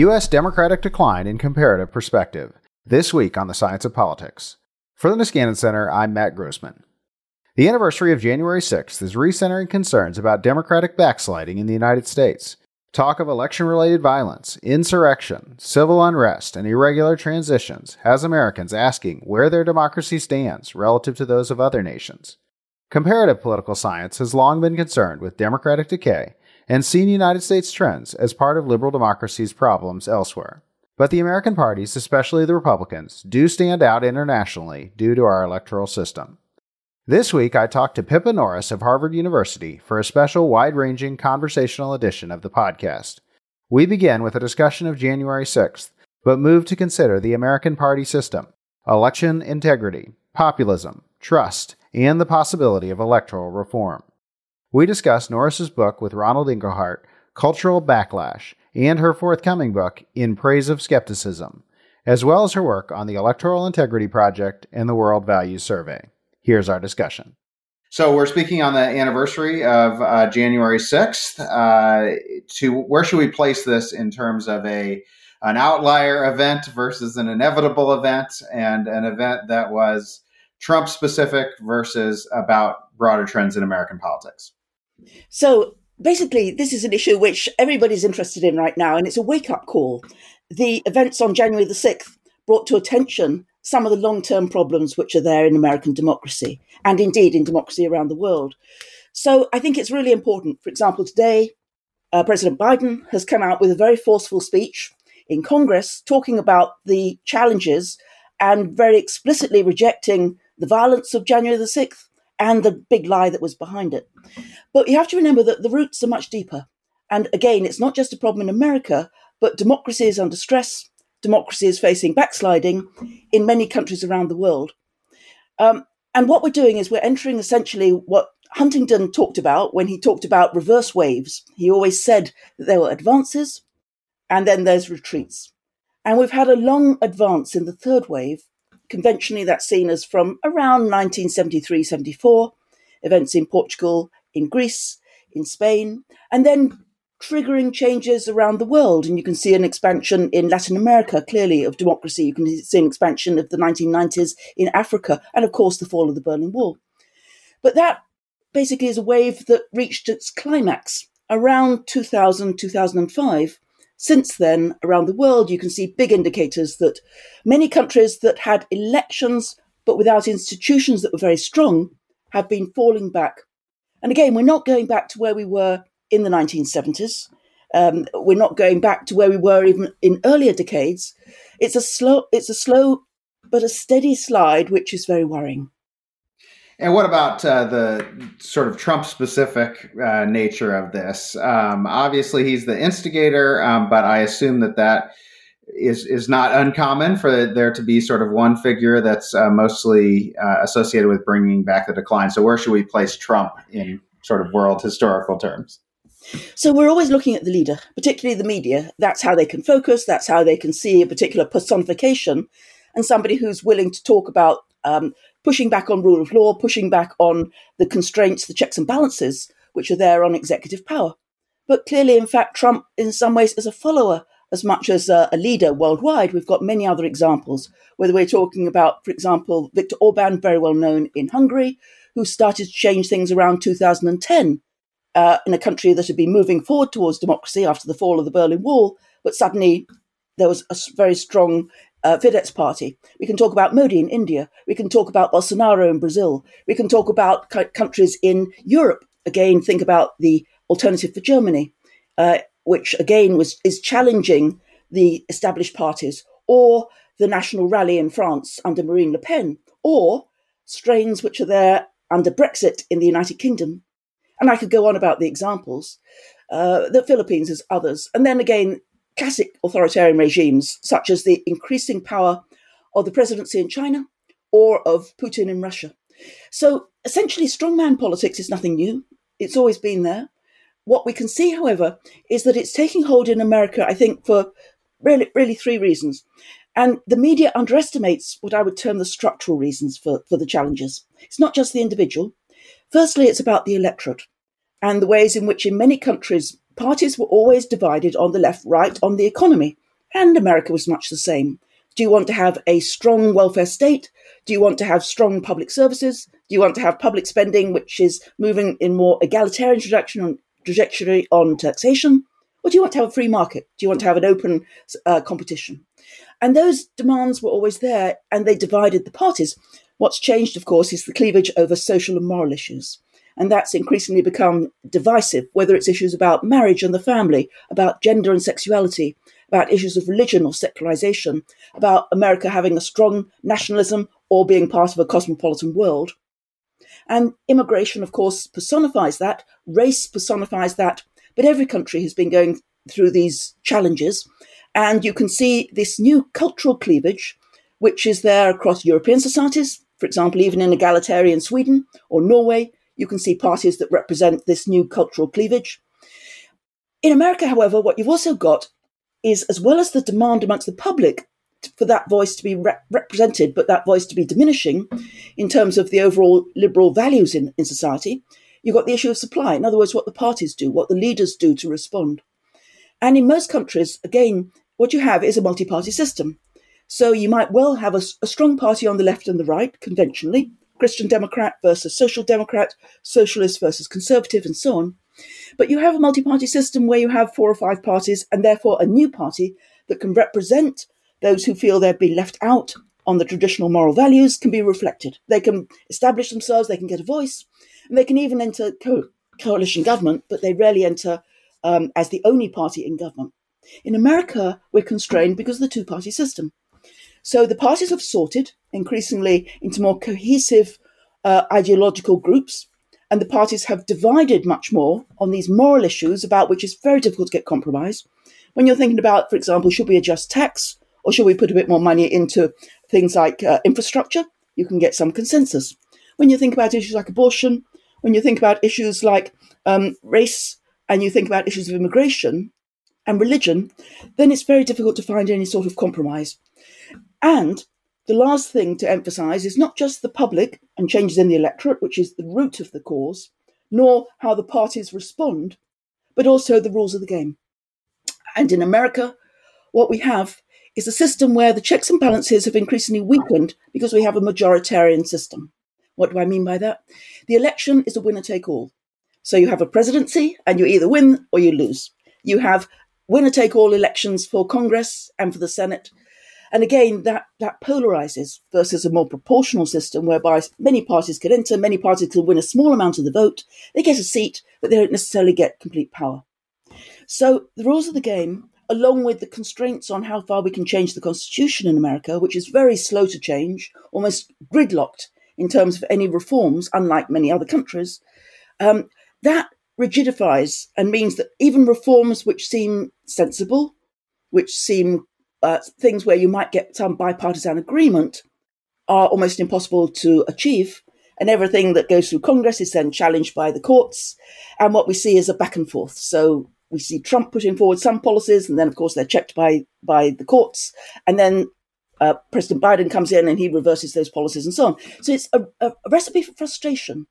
U.S. Democratic Decline in Comparative Perspective, this week on the Science of Politics. For the Niskanen Center, I'm Matt Grossmann. The anniversary of January 6th is recentering concerns about Democratic backsliding in the United States. Talk of election related violence, insurrection, civil unrest, and irregular transitions has Americans asking where their democracy stands relative to those of other nations. Comparative political science has long been concerned with democratic decay and seen United States trends as part of liberal democracy's problems elsewhere. But the American parties, especially the Republicans, do stand out internationally due to our electoral system. This week, I talked to Pippa Norris of Harvard University for a special wide ranging conversational edition of the podcast. We begin with a discussion of January 6th, but move to consider the American party system, election integrity, populism, trust, and the possibility of electoral reform. We discuss Norris's book with Ronald Inglehart, Cultural Backlash, and her forthcoming book, In Praise of Skepticism, as well as her work on the Electoral Integrity Project and the World Values Survey. Here's our discussion. So we're speaking on the anniversary of uh, January 6th. Uh, to where should we place this in terms of a an outlier event versus an inevitable event, and an event that was Trump specific versus about broader trends in American politics? So basically, this is an issue which everybody's interested in right now, and it's a wake up call. The events on January the 6th brought to attention some of the long term problems which are there in American democracy, and indeed in democracy around the world. So I think it's really important. For example, today, uh, President Biden has come out with a very forceful speech in Congress talking about the challenges and very explicitly rejecting the violence of January the 6th and the big lie that was behind it. But you have to remember that the roots are much deeper. And again, it's not just a problem in America, but democracy is under stress. Democracy is facing backsliding in many countries around the world. Um, and what we're doing is we're entering essentially what Huntington talked about when he talked about reverse waves. He always said that there were advances and then there's retreats. And we've had a long advance in the third wave, Conventionally, that's seen as from around 1973 74, events in Portugal, in Greece, in Spain, and then triggering changes around the world. And you can see an expansion in Latin America, clearly, of democracy. You can see an expansion of the 1990s in Africa, and of course, the fall of the Berlin Wall. But that basically is a wave that reached its climax around 2000, 2005 since then, around the world, you can see big indicators that many countries that had elections but without institutions that were very strong have been falling back. And again, we're not going back to where we were in the 1970s. Um, we're not going back to where we were even in earlier decades. It's a slow, it's a slow but a steady slide, which is very worrying. And what about uh, the sort of Trump specific uh, nature of this? Um, obviously, he's the instigator, um, but I assume that that is is not uncommon for there to be sort of one figure that's uh, mostly uh, associated with bringing back the decline. So, where should we place Trump in sort of world historical terms? So we're always looking at the leader, particularly the media. That's how they can focus. That's how they can see a particular personification and somebody who's willing to talk about um, pushing back on rule of law, pushing back on the constraints, the checks and balances which are there on executive power. But clearly, in fact, Trump, in some ways, is a follower as much as a, leader worldwide. We've got many other examples, whether we're talking about, for example, Viktor Orban, very well known in Hungary, who started to change things around 2010 uh, in a country that had been moving forward towards democracy after the fall of the Berlin Wall, but suddenly there was a very strong uh, Fidesz party. We can talk about Modi in India. We can talk about Bolsonaro in Brazil. We can talk about countries in Europe. Again, think about the alternative for Germany, uh, which again was is challenging the established parties, or the National Rally in France under Marine Le Pen, or strains which are there under Brexit in the United Kingdom. And I could go on about the examples. Uh, the Philippines as others. And then again, classic authoritarian regimes, such as the increasing power of the presidency in China or of Putin in Russia. So essentially, strongman politics is nothing new. It's always been there. What we can see, however, is that it's taking hold in America, I think, for really, really three reasons. And the media underestimates what I would term the structural reasons for, for the challenges. It's not just the individual. Firstly, it's about the electorate and the ways in which, in many countries, parties were always divided on the left right on the economy. And America was much the same. Do you want to have a strong welfare state? Do you want to have strong public services? Do you want to have public spending which is moving in more egalitarian trajectory on taxation? Or do you want to have a free market? Do you want to have an open uh, competition? And those demands were always there and they divided the parties. What's changed, of course, is the cleavage over social and moral issues. And that's increasingly become divisive, whether it's issues about marriage and the family, about gender and sexuality, about issues of religion or secularization, about America having a strong nationalism or being part of a cosmopolitan world. And immigration, of course, personifies that, race personifies that, but every country has been going through these challenges. And you can see this new cultural cleavage, which is there across European societies. For example, even in egalitarian Sweden or Norway, you can see parties that represent this new cultural cleavage. In America, however, what you've also got is as well as the demand amongst the public for that voice to be represented, but that voice to be diminishing in terms of the overall liberal values in, in society, you've got the issue of supply. In other words, what the parties do, what the leaders do to respond. And in most countries, again, what you have is a multi party system. So you might well have a, a, strong party on the left and the right, conventionally Christian Democrat versus Social Democrat, Socialist versus Conservative, and so on. But you have a multi party system where you have four or five parties and therefore a new party that can represent those who feel they've been left out on the traditional moral values can be reflected. They can establish themselves, they can get a voice, and they can even enter co- coalition government, but they rarely enter um, as the only party in government. In America, we're constrained because of the two party system. So the parties have sorted increasingly into more cohesive uh, ideological groups and the parties have divided much more on these moral issues about which it's very difficult to get compromise. When you're thinking about, for example, should we adjust tax or should we put a bit more money into things like uh, infrastructure, you can get some consensus. When you think about issues like abortion, when you think about issues like um, race, and you think about issues of immigration and religion, then it's very difficult to find any sort of compromise. And the last thing to emphasize is not just the public and changes in the electorate, which is the root of the cause, nor how the parties respond, but also the rules of the game. And in America, what we have is a system where the checks and balances have increasingly weakened because we have a majoritarian system. What do I mean by that? The election is a winner take all. So you have a presidency and you either win or you lose. You have winner take all elections for Congress and for the Senate, and again, that, that polarizes versus a more proportional system whereby many parties can enter, many parties can win a small amount of the vote, they get a seat, but they don't necessarily get complete power. So the rules of the game, along with the constraints on how far we can change the constitution in America, which is very slow to change, almost gridlocked in terms of any reforms, unlike many other countries, um, that rigidifies and means that even reforms which seem sensible, which seem uh, things where you might get some bipartisan agreement are almost impossible to achieve. And everything that goes through Congress is then challenged by the courts. And what we see is a back and forth. So we see Trump putting forward some policies, and then, of course, they're checked by, by the courts. And then uh, President Biden comes in and he reverses those policies and so on. So it's a, a, a recipe for frustration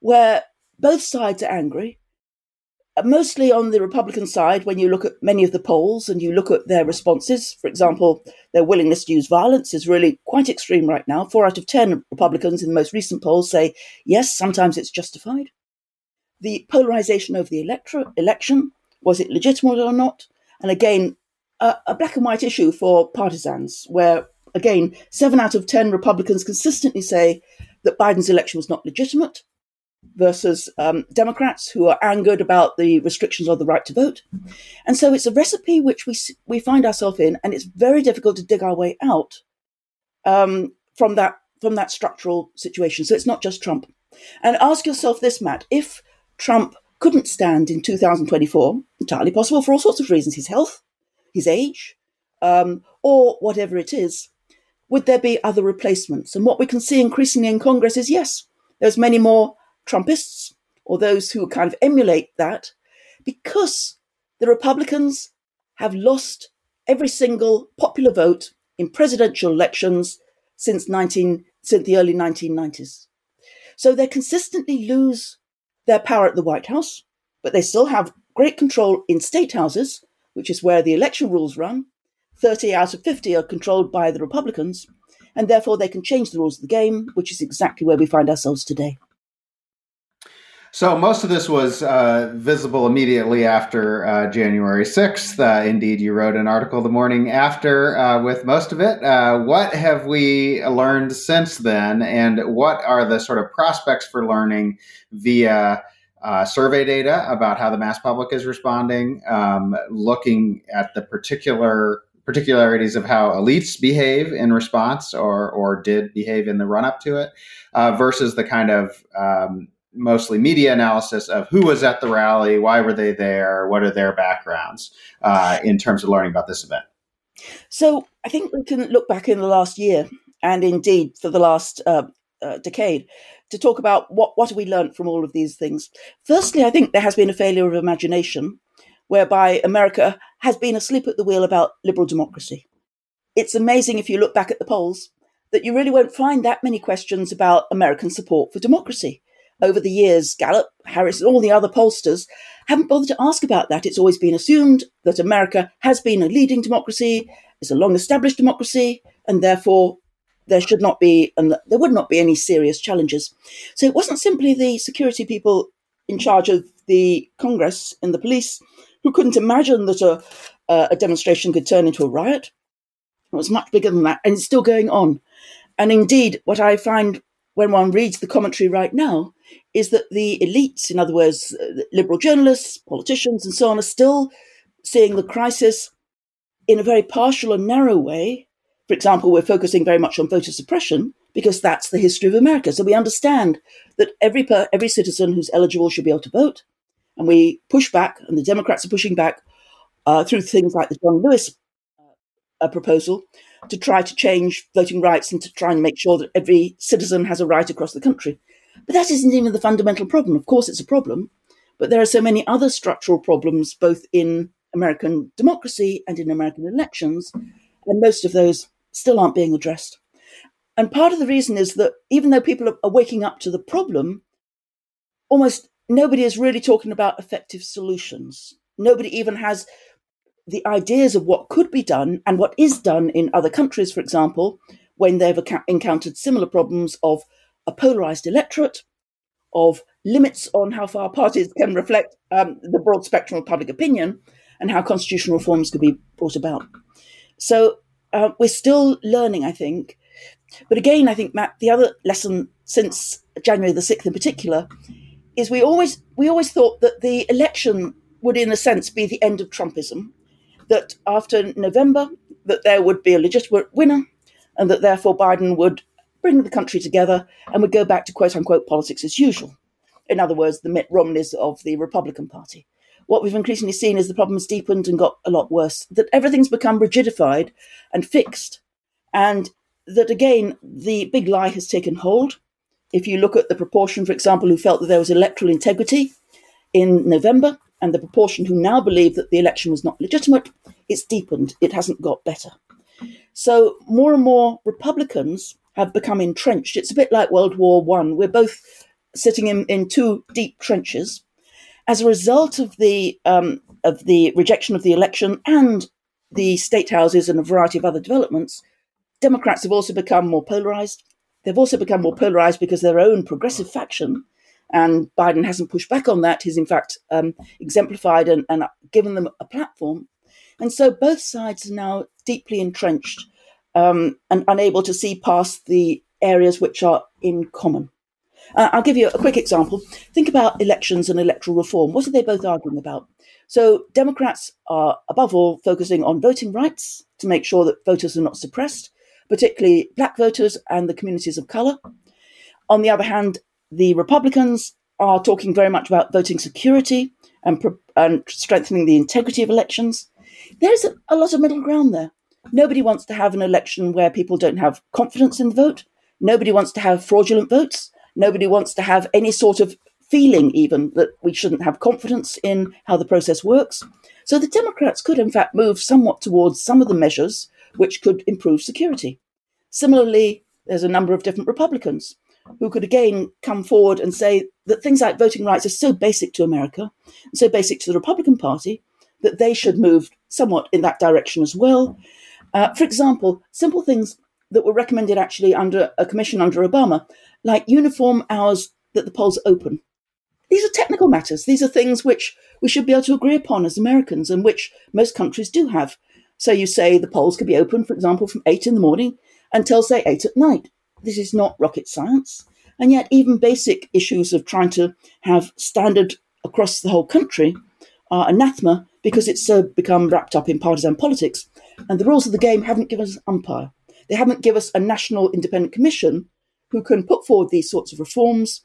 where both sides are angry mostly on the Republican side, when you look at many of the polls and you look at their responses, for example, their willingness to use violence is really quite extreme right now. Four out of 10 Republicans in the most recent polls say, yes, sometimes it's justified. The polarization over the electorate, election, was it legitimate or not? And again, a, a black and white issue for partisans, where again, seven out of 10 Republicans consistently say that Biden's election was not legitimate versus um, Democrats who are angered about the restrictions on the right to vote. And so it's a recipe which we, we find ourselves in, and it's very difficult to dig our way out um, from, that, from that structural situation. So it's not just Trump. And ask yourself this, Matt if Trump couldn't stand in 2024, entirely possible for all sorts of reasons his health, his age, um, or whatever it is, would there be other replacements? And what we can see increasingly in Congress is yes, there's many more Trumpists or those who kind of emulate that because the Republicans have lost every single popular vote in presidential elections since 19 since the early 1990s. So they consistently lose their power at the White House, but they still have great control in state houses, which is where the election rules run. 30 out of 50 are controlled by the Republicans, and therefore they can change the rules of the game, which is exactly where we find ourselves today. So most of this was uh, visible immediately after uh, January 6th. Uh, indeed, you wrote an article the morning after uh, with most of it. Uh, what have we learned since then, and what are the sort of prospects for learning via uh, survey data about how the mass public is responding, um, looking at the particular particularities of how elites behave in response or or did behave in the run up to it, versus the kind of um, mostly media analysis of who was at the rally, why were they there, what are their backgrounds uh, in terms of learning about this event. So I think we can look back in the last year and indeed for the last uh, uh, decade to talk about what, what have we learned from all of these things. Firstly, I think there has been a failure of imagination whereby America has been asleep at the wheel about liberal democracy. It's amazing if you look back at the polls that you really won't find that many questions about American support for democracy over the years, Gallup, Harris, and all the other pollsters haven't bothered to ask about that. It's always been assumed that America has been a leading democracy, is a long established democracy, and therefore there should not be, and there would not be any serious challenges. So it wasn't simply the security people in charge of the Congress and the police who couldn't imagine that a, uh, a demonstration could turn into a riot. It was much bigger than that, and it's still going on. And indeed, what I find when one reads the commentary right now is that the elites, in other words, uh, liberal journalists, politicians, and so on, are still seeing the crisis in a very partial and narrow way. For example, we're focusing very much on voter suppression because that's the history of America. So we understand that every per, every citizen who's eligible should be able to vote, and we push back, and the Democrats are pushing back uh, through things like the John Lewis uh, proposal to try to change voting rights and to try and make sure that every citizen has a right across the country. But that isn't even the fundamental problem. Of course, it's a problem, but there are so many other structural problems, both in American democracy and in American elections, and most of those still aren't being addressed. And part of the reason is that even though people are waking up to the problem, almost nobody is really talking about effective solutions. Nobody even has the ideas of what could be done and what is done in other countries, for example, when they've encountered similar problems of a polarized electorate, of limits on how far parties can reflect um, the broad spectrum of public opinion, and how constitutional reforms could be brought about. So uh, we're still learning, I think. But again, I think Matt, the other lesson since January the sixth, in particular, is we always we always thought that the election would, in a sense, be the end of Trumpism, that after November that there would be a legitimate winner and that therefore Biden would bring the country together and would go back to quote unquote politics as usual. In other words, the Mitt Romneys of the Republican Party. What we've increasingly seen is the problem's deepened and got a lot worse, that everything's become rigidified and fixed. And that again, the big lie has taken hold. If you look at the proportion, for example, who felt that there was electoral integrity in November, and the proportion who now believe that the election was not legitimate, it's deepened. It hasn't got better. So more and more Republicans have become entrenched. It's a bit like World War One. We're both sitting in, in two deep trenches. As a result of the um, of the rejection of the election and the state houses and a variety of other developments, Democrats have also become more polarized. They've also become more polarized because their own progressive faction and Biden hasn't pushed back on that. He's, in fact, um, exemplified and, and given them a platform. And so both sides are now deeply entrenched um, and unable to see past the areas which are in common. Uh, I'll give you a quick example. Think about elections and electoral reform. What are they both arguing about? So, Democrats are, above all, focusing on voting rights to make sure that voters are not suppressed, particularly black voters and the communities of color. On the other hand, the Republicans are talking very much about voting security and, and strengthening the integrity of elections. There's a, a lot of middle ground there. Nobody wants to have an election where people don't have confidence in the vote. Nobody wants to have fraudulent votes. Nobody wants to have any sort of feeling, even that we shouldn't have confidence in how the process works. So the Democrats could, in fact, move somewhat towards some of the measures which could improve security. Similarly, there's a number of different Republicans who could again come forward and say that things like voting rights are so basic to America, so basic to the Republican Party, that they should move somewhat in that direction as well. Uh, for example, simple things that were recommended actually under a commission under Obama, like uniform hours that the polls open. These are technical matters. These are things which we should be able to agree upon as Americans and which most countries do have. So you say the polls could be open, for example, from 8 in the morning until, say, 8 at night. This is not rocket science. And yet, even basic issues of trying to have standard across the whole country are anathema because it's so become wrapped up in partisan politics. And the rules of the game haven't given us an umpire. They haven't given us a national independent commission who can put forward these sorts of reforms,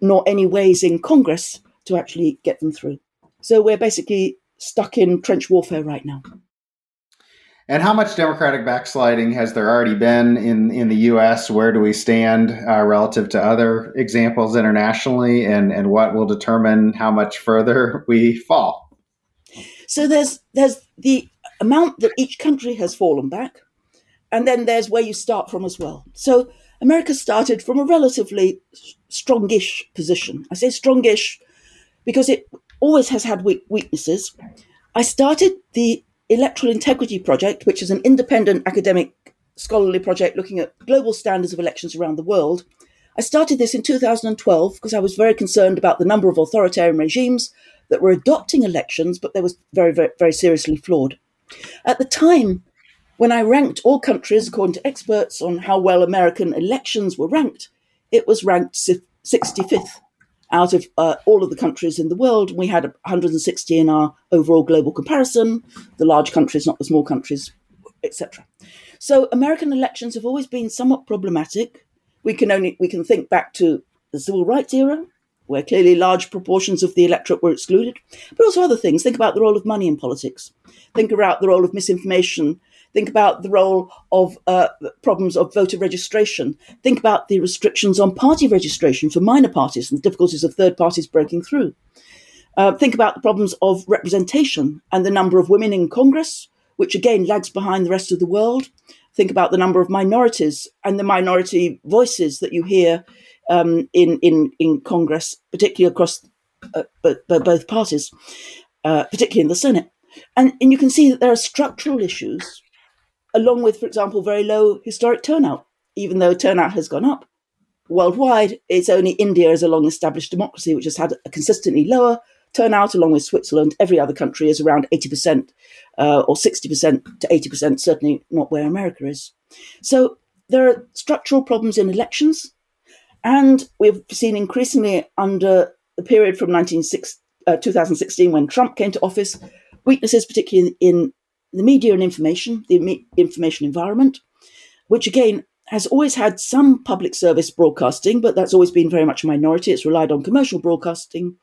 nor any ways in Congress to actually get them through. So we're basically stuck in trench warfare right now. And how much democratic backsliding has there already been in, in the U.S.? Where do we stand uh, relative to other examples internationally? And, and what will determine how much further we fall? So there's there's the amount that each country has fallen back, and then there's where you start from as well. So America started from a relatively strongish position. I say strongish because it always has had weaknesses. I started the Electoral Integrity Project, which is an independent academic scholarly project looking at global standards of elections around the world. I started this in 2012 because I was very concerned about the number of authoritarian regimes that were adopting elections, but they were very, very, very seriously flawed. At the time, when I ranked all countries according to experts on how well American elections were ranked, it was ranked 65th out of uh, all of the countries in the world. We had 160 in our overall global comparison, the large countries, not the small countries, etc. So American elections have always been somewhat problematic. We can only we can think back to the civil rights era, where clearly large proportions of the electorate were excluded, but also other things. Think about the role of money in politics. Think about the role of misinformation Think about the role of uh, problems of voter registration. Think about the restrictions on party registration for minor parties and the difficulties of third parties breaking through. Uh, think about the problems of representation and the number of women in Congress, which again lags behind the rest of the world. Think about the number of minorities and the minority voices that you hear um, in, in, in Congress, particularly across uh, both parties, uh, particularly in the Senate. And, and you can see that there are structural issues along with, for example, very low historic turnout, even though turnout has gone up. Worldwide, it's only India as a long established democracy which has had a consistently lower turnout, along with Switzerland. Every other country is around 80% uh, or 60% to 80%, certainly not where America is. So there are structural problems in elections, and we've seen increasingly under the period from uh, 2016 when Trump came to office, weaknesses, particularly in, in the media and information, the information environment, which again has always had some public service broadcasting, but that's always been very much a minority. It's relied on commercial broadcasting,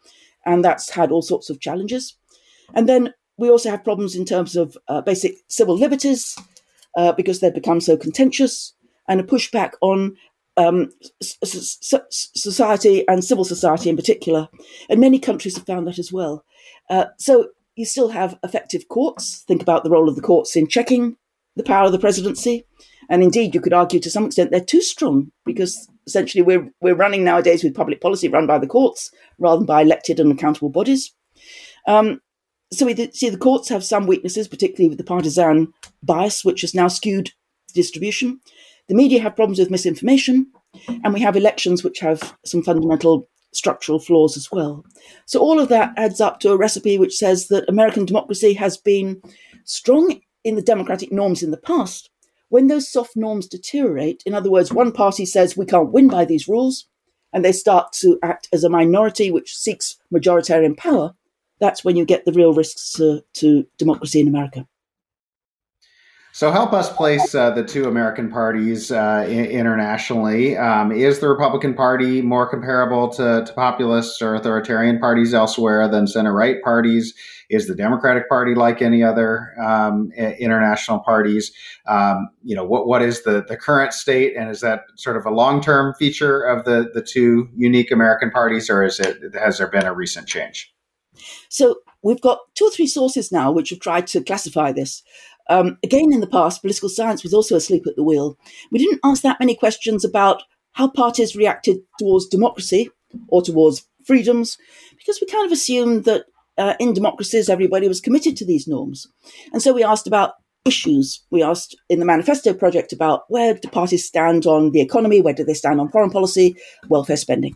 and that's had all sorts of challenges. And then we also have problems in terms of uh, basic civil liberties uh, because they've become so contentious, and a pushback on um, society and civil society in particular. And many countries have found that as well. Uh, so you still have effective courts. Think about the role of the courts in checking the power of the presidency. And indeed, you could argue to some extent they're too strong because essentially we're, we're running nowadays with public policy run by the courts rather than by elected and accountable bodies. Um, so we see the courts have some weaknesses, particularly with the partisan bias, which has now skewed distribution. The media have problems with misinformation, and we have elections which have some fundamental structural flaws as well. So all of that adds up to a recipe which says that American democracy has been strong in the democratic norms in the past. When those soft norms deteriorate, in other words, one party says we can't win by these rules, and they start to act as a minority which seeks majoritarian power, that's when you get the real risks to, to democracy in America. So help us place uh, the two American parties uh, internationally. Um, is the Republican Party more comparable to, to populist or authoritarian parties elsewhere than center right parties? Is the Democratic Party like any other um, international parties? Um, you know, what what is the, the current state, and is that sort of a long term feature of the the two unique American parties, or is it has there been a recent change? So we've got two or three sources now which have tried to classify this. Um, again, in the past, political science was also asleep at the wheel. We didn't ask that many questions about how parties reacted towards democracy or towards freedoms, because we kind of assumed that uh, in democracies everybody was committed to these norms. And so we asked about issues. We asked in the manifesto project about where do parties stand on the economy, where do they stand on foreign policy, welfare spending.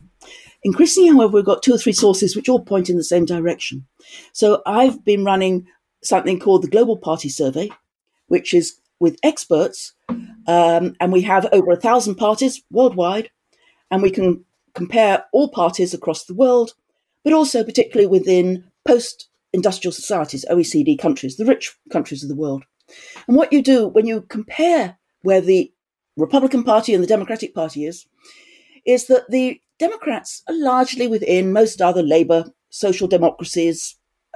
Increasingly, however, we've got two or three sources which all point in the same direction. So I've been running something called the Global Party Survey, which is with experts, um, and we have over a thousand parties worldwide, and we can compare all parties across the world, but also particularly within post industrial societies, OECD countries, the rich countries of the world. And what you do when you compare where the Republican Party and the Democratic Party is, is that the Democrats are largely within most other Labour, social democracies,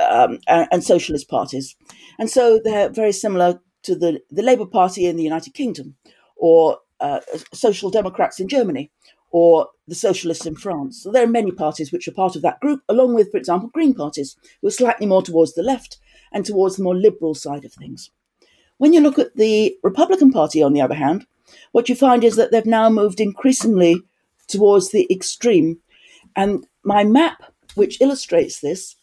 um, and, and, socialist parties. And so they're very similar to the, the Labour Party in the United Kingdom, or uh, Social Democrats in Germany, or the Socialists in France. So there are many parties which are part of that group, along with, for example, Green parties, who are slightly more towards the left and towards the more liberal side of things. When you look at the Republican Party, on the other hand, what you find is that they've now moved increasingly towards the extreme. And my map, which illustrates this,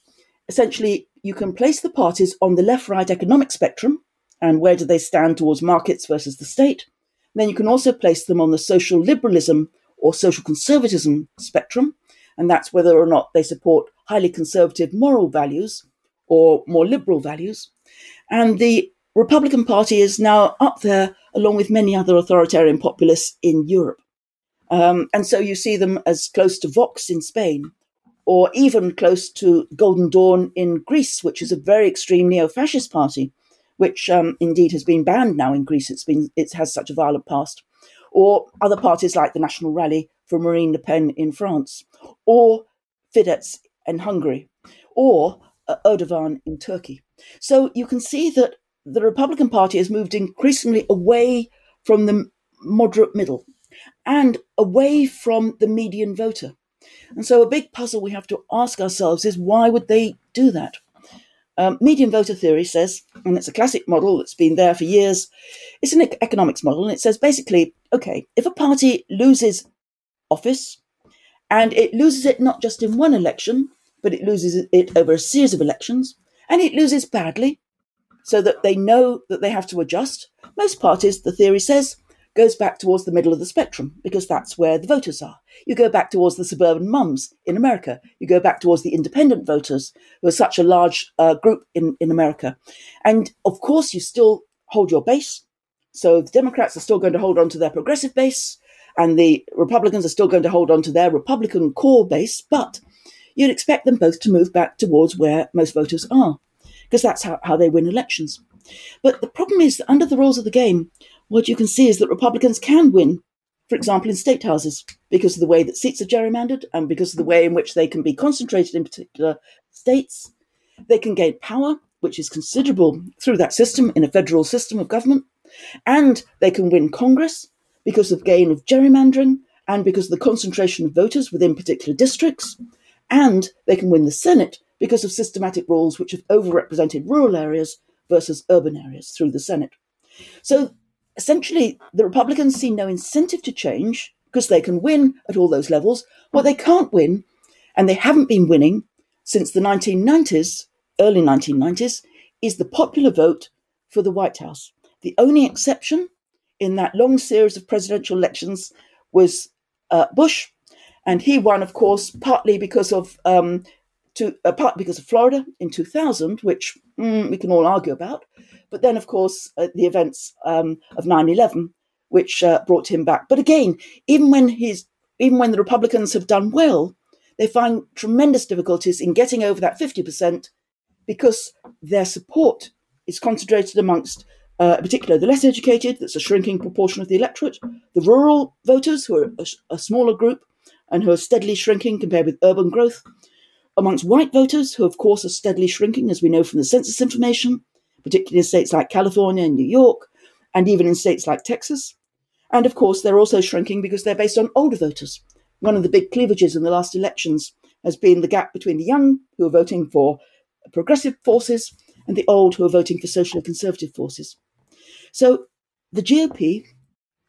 essentially you can place the parties on the left right economic spectrum and where do they stand towards markets versus the state. And then you can also place them on the social liberalism or social conservatism spectrum, and that's whether or not they support highly conservative moral values or more liberal values. And the Republican Party is now up there along with many other authoritarian populists in Europe. Um, and so you see them as close to Vox in Spain, or even close to Golden Dawn in Greece, which is a very extreme neo-fascist party, which um, indeed has been banned now in Greece. It's been it has such a violent past, or other parties like the National Rally for Marine Le Pen in France, or Fidesz in Hungary, or uh, Erdogan in Turkey. So you can see that the Republican Party has moved increasingly away from the moderate middle and away from the median voter. And so, a big puzzle we have to ask ourselves is why would they do that? Um, median voter theory says, and it's a classic model that's been there for years, it's an economics model, and it says basically, okay, if a party loses office, and it loses it not just in one election, but it loses it over a series of elections, and it loses badly, so that they know that they have to adjust. Most parties, the theory says, goes back towards the middle of the spectrum because that's where the voters are. You go back towards the suburban mums in America. You go back towards the independent voters, who are such a large uh, group in, in America. And of course, you still hold your base. So the Democrats are still going to hold on to their progressive base, and the Republicans are still going to hold on to their Republican core base, but you'd expect them both to move back towards where most voters are, because that's how, how they win elections. But the problem is that under the rules of the game, what you can see is that Republicans can win, for example, in state houses, because of the way that seats are gerrymandered and because of the way in which they can be concentrated in particular states. They can gain power, which is considerable through that system in a federal system of government. And they can win Congress because of gain of gerrymandering and because of the concentration of voters within particular districts. And they can win the Senate because of systematic rules which have overrepresented rural areas versus urban areas through the Senate. So essentially, the Republicans see no incentive to change because they can win at all those levels. What they can't win, and they haven't been winning since the 1990s, early 1990s, is the popular vote for the White House. The only exception in that long series of presidential elections was uh, Bush, and he won, of course, partly because of um, to, uh, part because of Florida in 2000, which mm, we can all argue about, but then, of course, uh, the events um, of 9/11, which uh, brought him back. But again, even when he's even when the Republicans have done well, they find tremendous difficulties in getting over that 50% because their support is concentrated amongst, uh, in particular, the less educated, that's a shrinking proportion of the electorate, the rural voters, who are a, a smaller group and who are steadily shrinking compared with urban growth, amongst white voters, who, of course, are steadily shrinking, as we know from the census information, particularly in states like California and New York, and even in states like Texas. And of course, they're also shrinking because they're based on older voters. One of the big cleavages in the last elections has been the gap between the young who are voting for progressive forces and the old who are voting for socially conservative forces. So the GOP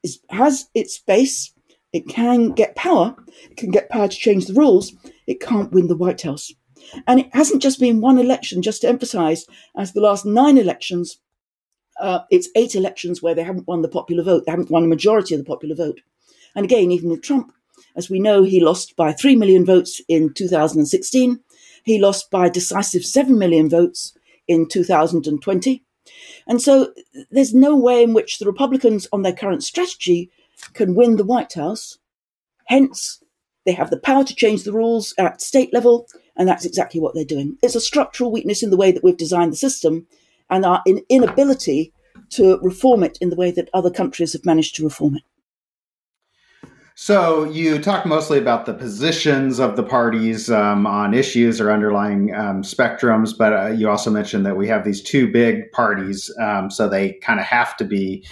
is, has its base, it can get power, it can get power to change the rules, it can't win the White House. And it hasn't just been one election, just to emphasize, as the last nine elections uh, it's eight elections where they haven't won the popular vote. They haven't won a majority of the popular vote. And again, even with Trump, as we know, he lost by 3 million votes in 2016. He lost by decisive 7 million votes in 2020. And so there's no way in which the Republicans, on their current strategy, can win the White House. Hence, they have the power to change the rules at state level, and that's exactly what they're doing. It's a structural weakness in the way that we've designed the system and our inability to reform it in the way that other countries have managed to reform it. So you talk mostly about the positions of the parties um, on issues or underlying um, spectrums, but uh, you also mentioned that we have these two big parties, um, so they kind of have to be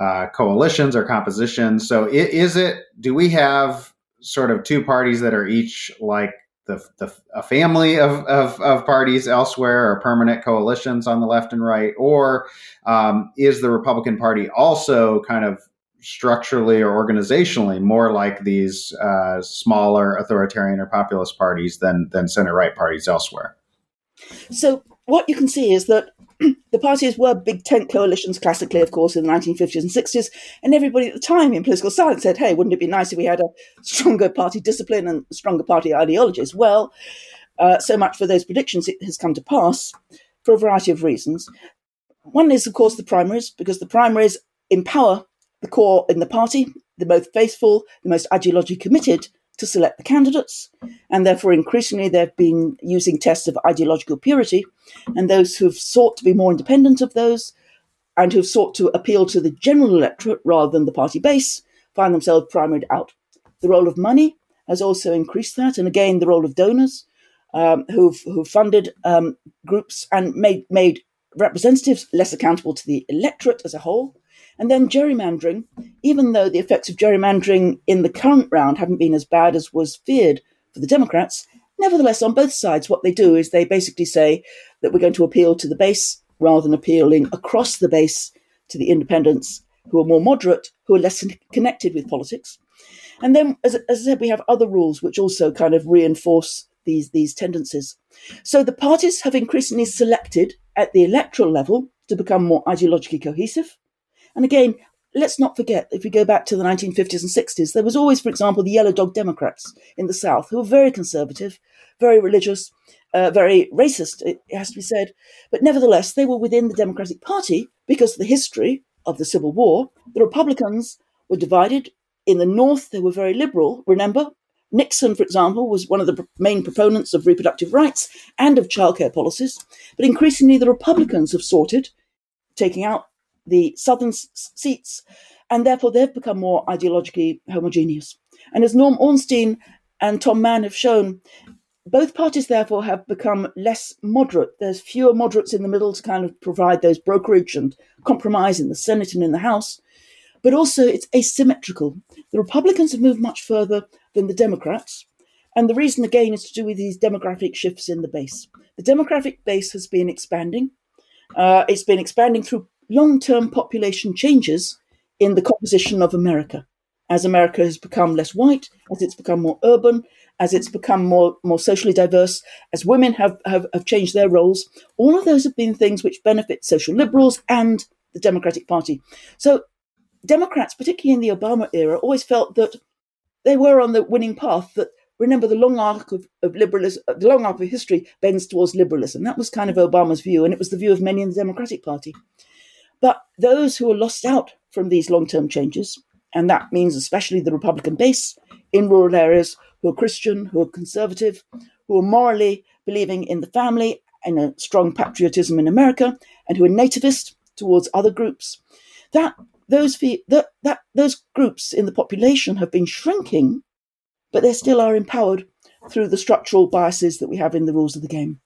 uh, coalitions or compositions. So is it? Do we have sort of two parties that are each like the, the a family of, of, of parties elsewhere or permanent coalitions on the left and right, or um, is the Republican Party also kind of structurally or organizationally more like these uh, smaller authoritarian or populist parties than than center right parties elsewhere. So what you can see is that the parties were big tent coalitions classically, of course, in the 1950s and 60s, and everybody at the time in political science said, "Hey, wouldn't it be nice if we had a stronger party discipline and stronger party ideologies?" Well, uh, so much for those predictions. It has come to pass for a variety of reasons. One is, of course, the primaries, because the primaries empower the core in the party, the most faithful, the most ideologically committed to select the candidates, and therefore increasingly they've been using tests of ideological purity, and those who've sought to be more independent of those and who've sought to appeal to the general electorate rather than the party base find themselves primaried out. The role of money has also increased that, and again the role of donors um, who've, who've funded um, groups and made made representatives less accountable to the electorate as a whole. And then gerrymandering, even though the effects of gerrymandering in the current round haven't been as bad as was feared for the Democrats, nevertheless, on both sides, what they do is they basically say that we're going to appeal to the base rather than appealing across the base to the independents who are more moderate, who are less connected with politics. And then, as, as I said, we have other rules which also kind of reinforce these, these tendencies. So the parties have increasingly selected at the electoral level to become more ideologically cohesive. And again, let's not forget, if we go back to the 1950s and 60s, there was always, for example, the Yellow Dog Democrats in the South who were very conservative, very religious, uh, very racist, it has to be said. But nevertheless, they were within the Democratic Party because of the history of the Civil War. The Republicans were divided. In the North, they were very liberal. Remember, Nixon, for example, was one of the main proponents of reproductive rights and of childcare policies. But increasingly, the Republicans have sorted, taking out the southern s- seats, and therefore they've become more ideologically homogeneous. And as Norm Ornstein and Tom Mann have shown, both parties therefore have become less moderate. There's fewer moderates in the middle to kind of provide those brokerage and compromise in the Senate and in the House. But also it's asymmetrical. The Republicans have moved much further than the Democrats. And the reason, again, is to do with these demographic shifts in the base. The demographic base has been expanding. Uh, it's been expanding through long term population changes in the composition of America. As America has become less white, as it's become more urban, as it's become more, more socially diverse, as women have, have, have changed their roles, all of those have been things which benefit social liberals and the Democratic Party. So Democrats, particularly in the Obama era, always felt that they were on the winning path, that remember the long arc of, of liberalism, the long arc of history bends towards liberalism. That was kind of Obama's view, and it was the view of many in the Democratic Party. But those who are lost out from these long term changes, and that means especially the Republican base in rural areas who are Christian, who are conservative, who are morally believing in the family and a strong patriotism in America, and who are nativist towards other groups, that those that, that those groups in the population have been shrinking, but they still are empowered through the structural biases that we have in the rules of the game.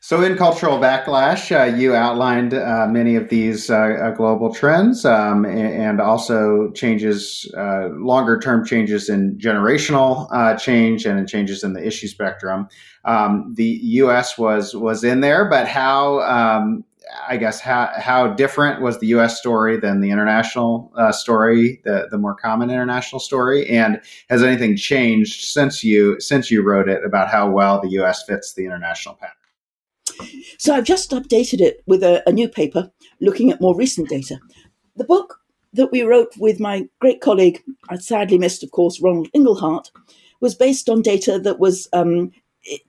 So, in cultural backlash, uh, you outlined uh, many of these uh, uh global trends um, and also changes, uh, longer term changes in generational uh, change and in changes in the issue spectrum. Um, the U.S. was was in there, but how? Um, I guess how how different was the U.S. story than the international story, the the more common international story, and has anything changed since you since you wrote it about how well the U.S. fits the international pattern? So I've just updated it with a, a new paper looking at more recent data. The book that we wrote with my great colleague, I sadly missed, of course, Ronald Inglehart, was based on data that was um,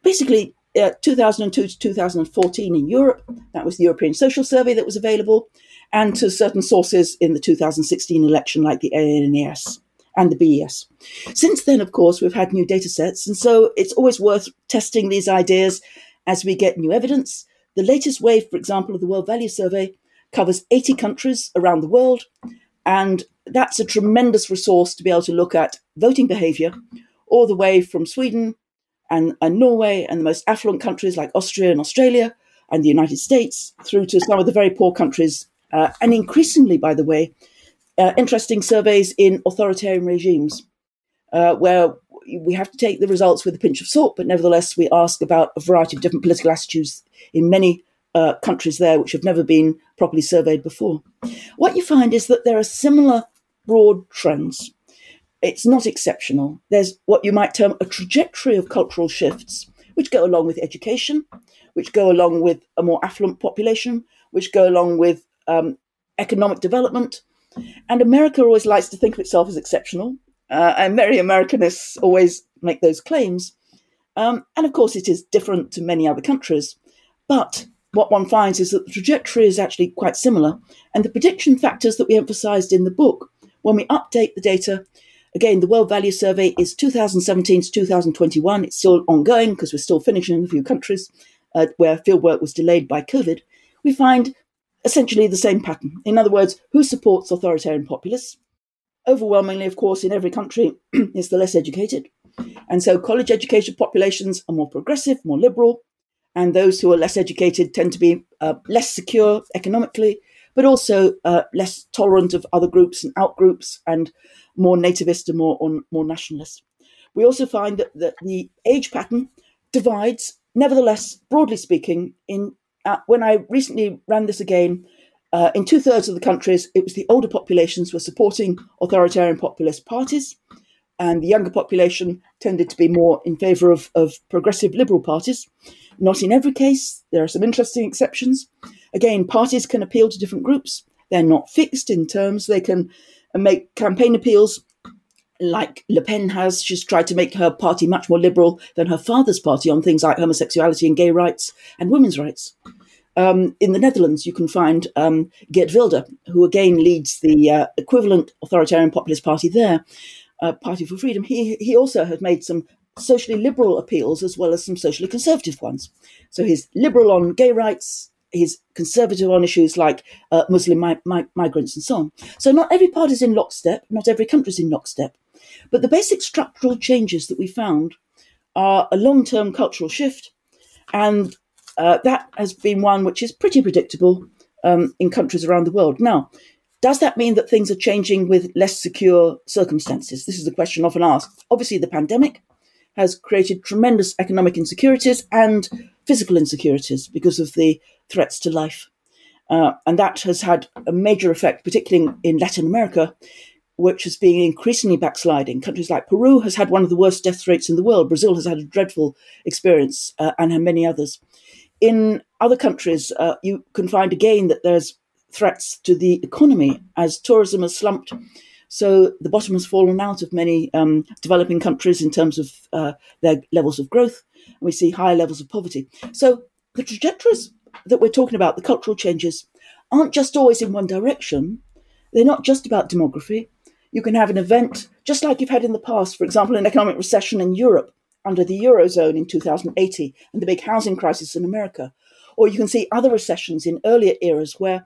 basically uh, 2002 to 2014 in Europe. That was the European Social Survey that was available, and to certain sources in the 2016 election, like the ANES and the BES. Since then, of course, we've had new data sets, and so it's always worth testing these ideas as we get new evidence. The latest wave, for example, of the World Value Survey covers 80 countries around the world, and that's a tremendous resource to be able to look at voting behavior all the way from Sweden and, and Norway and the most affluent countries like Austria and Australia and the United States through to some of the very poor countries. Uh, and increasingly, by the way, uh, interesting surveys in authoritarian regimes uh, where we have to take the results with a pinch of salt, but nevertheless, we ask about a variety of different political attitudes in many uh, countries there which have never been properly surveyed before. What you find is that there are similar broad trends. It's not exceptional. There's what you might term a trajectory of cultural shifts, which go along with education, which go along with a more affluent population, which go along with um, economic development. And America always likes to think of itself as exceptional, uh, and many Americanists always make those claims. Um, and of course, it is different to many other countries. But what one finds is that the trajectory is actually quite similar. And the prediction factors that we emphasized in the book, when we update the data, again, the World Value Survey is 2017 to 2021. It's still ongoing because we're still finishing in a few countries uh, where fieldwork was delayed by COVID. We find essentially the same pattern. In other words, who supports authoritarian populists? Overwhelmingly, of course, in every country, is the less educated. And so college educated populations are more progressive, more liberal, and those who are less educated tend to be uh, less secure economically, but also uh, less tolerant of other groups and outgroups, and more nativist and more on, more nationalist. We also find that, that the age pattern divides, nevertheless, broadly speaking. In uh, when I recently ran this again, uh, in two thirds of the countries, it was the older populations were supporting authoritarian populist parties, and the younger population tended to be more in favour of, of progressive liberal parties. Not in every case, there are some interesting exceptions. Again, parties can appeal to different groups. They're not fixed in terms. They can make campaign appeals like Le Pen has. She's tried to make her party much more liberal than her father's party on things like homosexuality and gay rights and women's rights. Um, in the Netherlands, you can find um, Geert Wilders, who again leads the uh, equivalent authoritarian populist party there, uh, Party for Freedom. He, he also has made some socially liberal appeals as well as some socially conservative ones. So he's liberal on gay rights, he's conservative on issues like uh, Muslim mi- mi- migrants and so on. So not every party is in lockstep, not every country is in lockstep, but the basic structural changes that we found are a long term cultural shift, and uh, that has been one which is pretty predictable um, in countries around the world. Now, does that mean that things are changing with less secure circumstances? This is a question often asked. Obviously, the pandemic has created tremendous economic insecurities and physical insecurities because of the threats to life. Uh, and that has had a major effect, particularly in, in Latin America, which has been increasingly backsliding. Countries like Peru has had one of the worst death rates in the world. Brazil has had a dreadful experience, uh, and many others. In other countries, uh, you can find again that there's threats to the economy as tourism has slumped so the bottom has fallen out of many um, developing countries in terms of uh, their levels of growth. And we see higher levels of poverty. So the trajectories that we're talking about, the cultural changes, aren't just always in one direction. They're not just about demography. You can have an event, just like you've had in the past, for example, an economic recession in Europe under the Eurozone in 2080 and the big housing crisis in America. Or you can see other recessions in earlier eras where,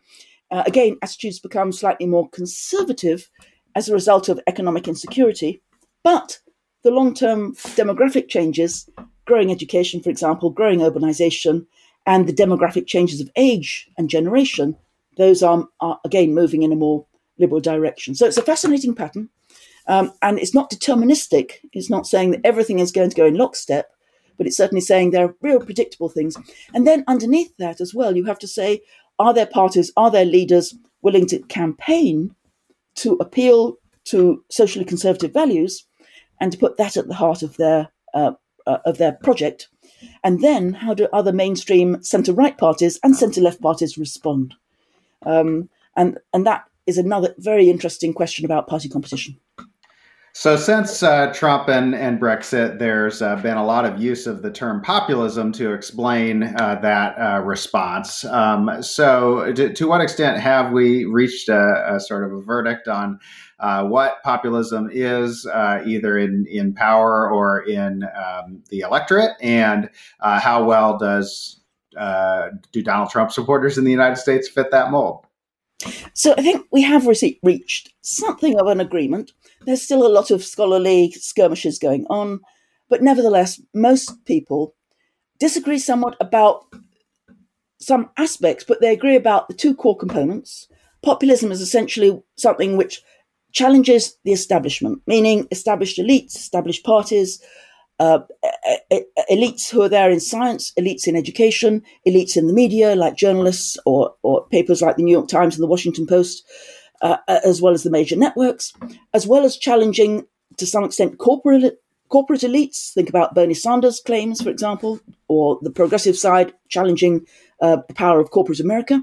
uh, again, attitudes become slightly more conservative as a result of economic insecurity. But the long term demographic changes, growing education, for example, growing urbanization, and the demographic changes of age and generation, those are, are again moving in a more liberal direction. So it's a fascinating pattern. Um, and it's not deterministic. It's not saying that everything is going to go in lockstep, but it's certainly saying there are real predictable things. And then underneath that as well, you have to say, are there parties, are there leaders willing to campaign to appeal to socially conservative values and to put that at the heart of their uh, uh, of their project. And then how do other mainstream centre right parties and centre left parties respond? Um, and, and that is another very interesting question about party competition. So, since uh, Trump and, and Brexit, there's uh, been a lot of use of the term populism to explain uh, that uh, response. Um, so, to, to, what extent have we reached a, a sort of a verdict on uh, what populism is, uh, either in, in power or in um, the electorate, and how well does do Donald Trump supporters in the United States fit that mold? So, I think we have re- reached something of an agreement there's still a lot of scholarly skirmishes going on, but nevertheless, most people disagree somewhat about some aspects, but they agree about the two core components. Populism is essentially something which challenges the establishment, meaning established elites, established parties, uh, elites who are there in science, elites in education, elites in the media, like journalists or, or papers like the New York Times and the Washington Post, uh, uh, as well as the major networks, as well as challenging to some extent corporate corporate elites. Think about Bernie Sanders' claims, for example, or the progressive side challenging uh, the power of corporate America,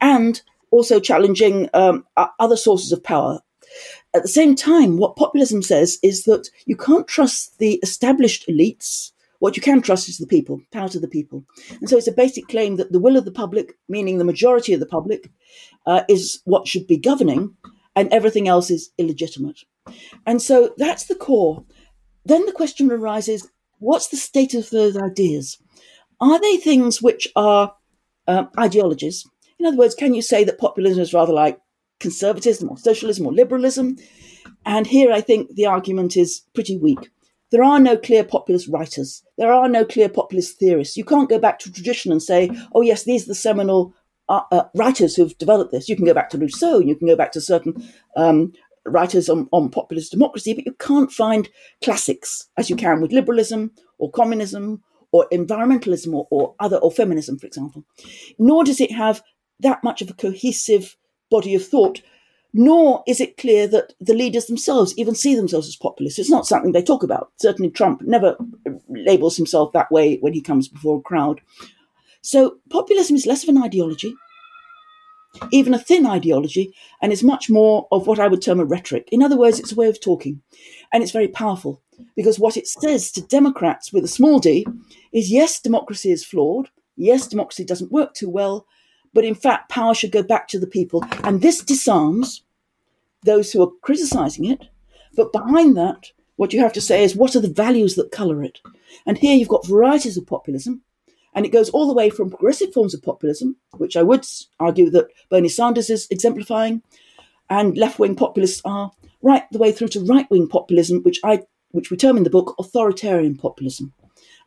and also challenging um, other sources of power. At the same time, what populism says is that you can't trust the established elites what you can trust is the people, power to the people. And so it's a basic claim that the will of the public, meaning the majority of the public, uh, is what should be governing, and everything else is illegitimate. And so that's the core. Then the question arises what's the state of those ideas? Are they things which are uh, ideologies? In other words, can you say that populism is rather like conservatism or socialism or liberalism? And here I think the argument is pretty weak. There are no clear populist writers. There are no clear populist theorists. You can't go back to tradition and say, oh, yes, these are the seminal uh, uh, writers who've developed this. You can go back to Rousseau, you can go back to certain um, writers on, on populist democracy, but you can't find classics as you can with liberalism or communism or environmentalism or, or other or feminism, for example. Nor does it have that much of a cohesive body of thought nor is it clear that the leaders themselves even see themselves as populists. It's not something they talk about. Certainly, Trump never labels himself that way when he comes before a crowd. So, populism is less of an ideology, even a thin ideology, and is much more of what I would term a rhetoric. In other words, it's a way of talking, and it's very powerful because what it says to Democrats with a small d is yes, democracy is flawed. Yes, democracy doesn't work too well, but in fact, power should go back to the people. And this disarms those who are criticizing it. But behind that, what you have to say is what are the values that color it? And here you've got varieties of populism. And it goes all the way from progressive forms of populism, which I would argue that Bernie Sanders is exemplifying, and left wing populists are, right the way through to right wing populism, which I which we term in the book authoritarian populism.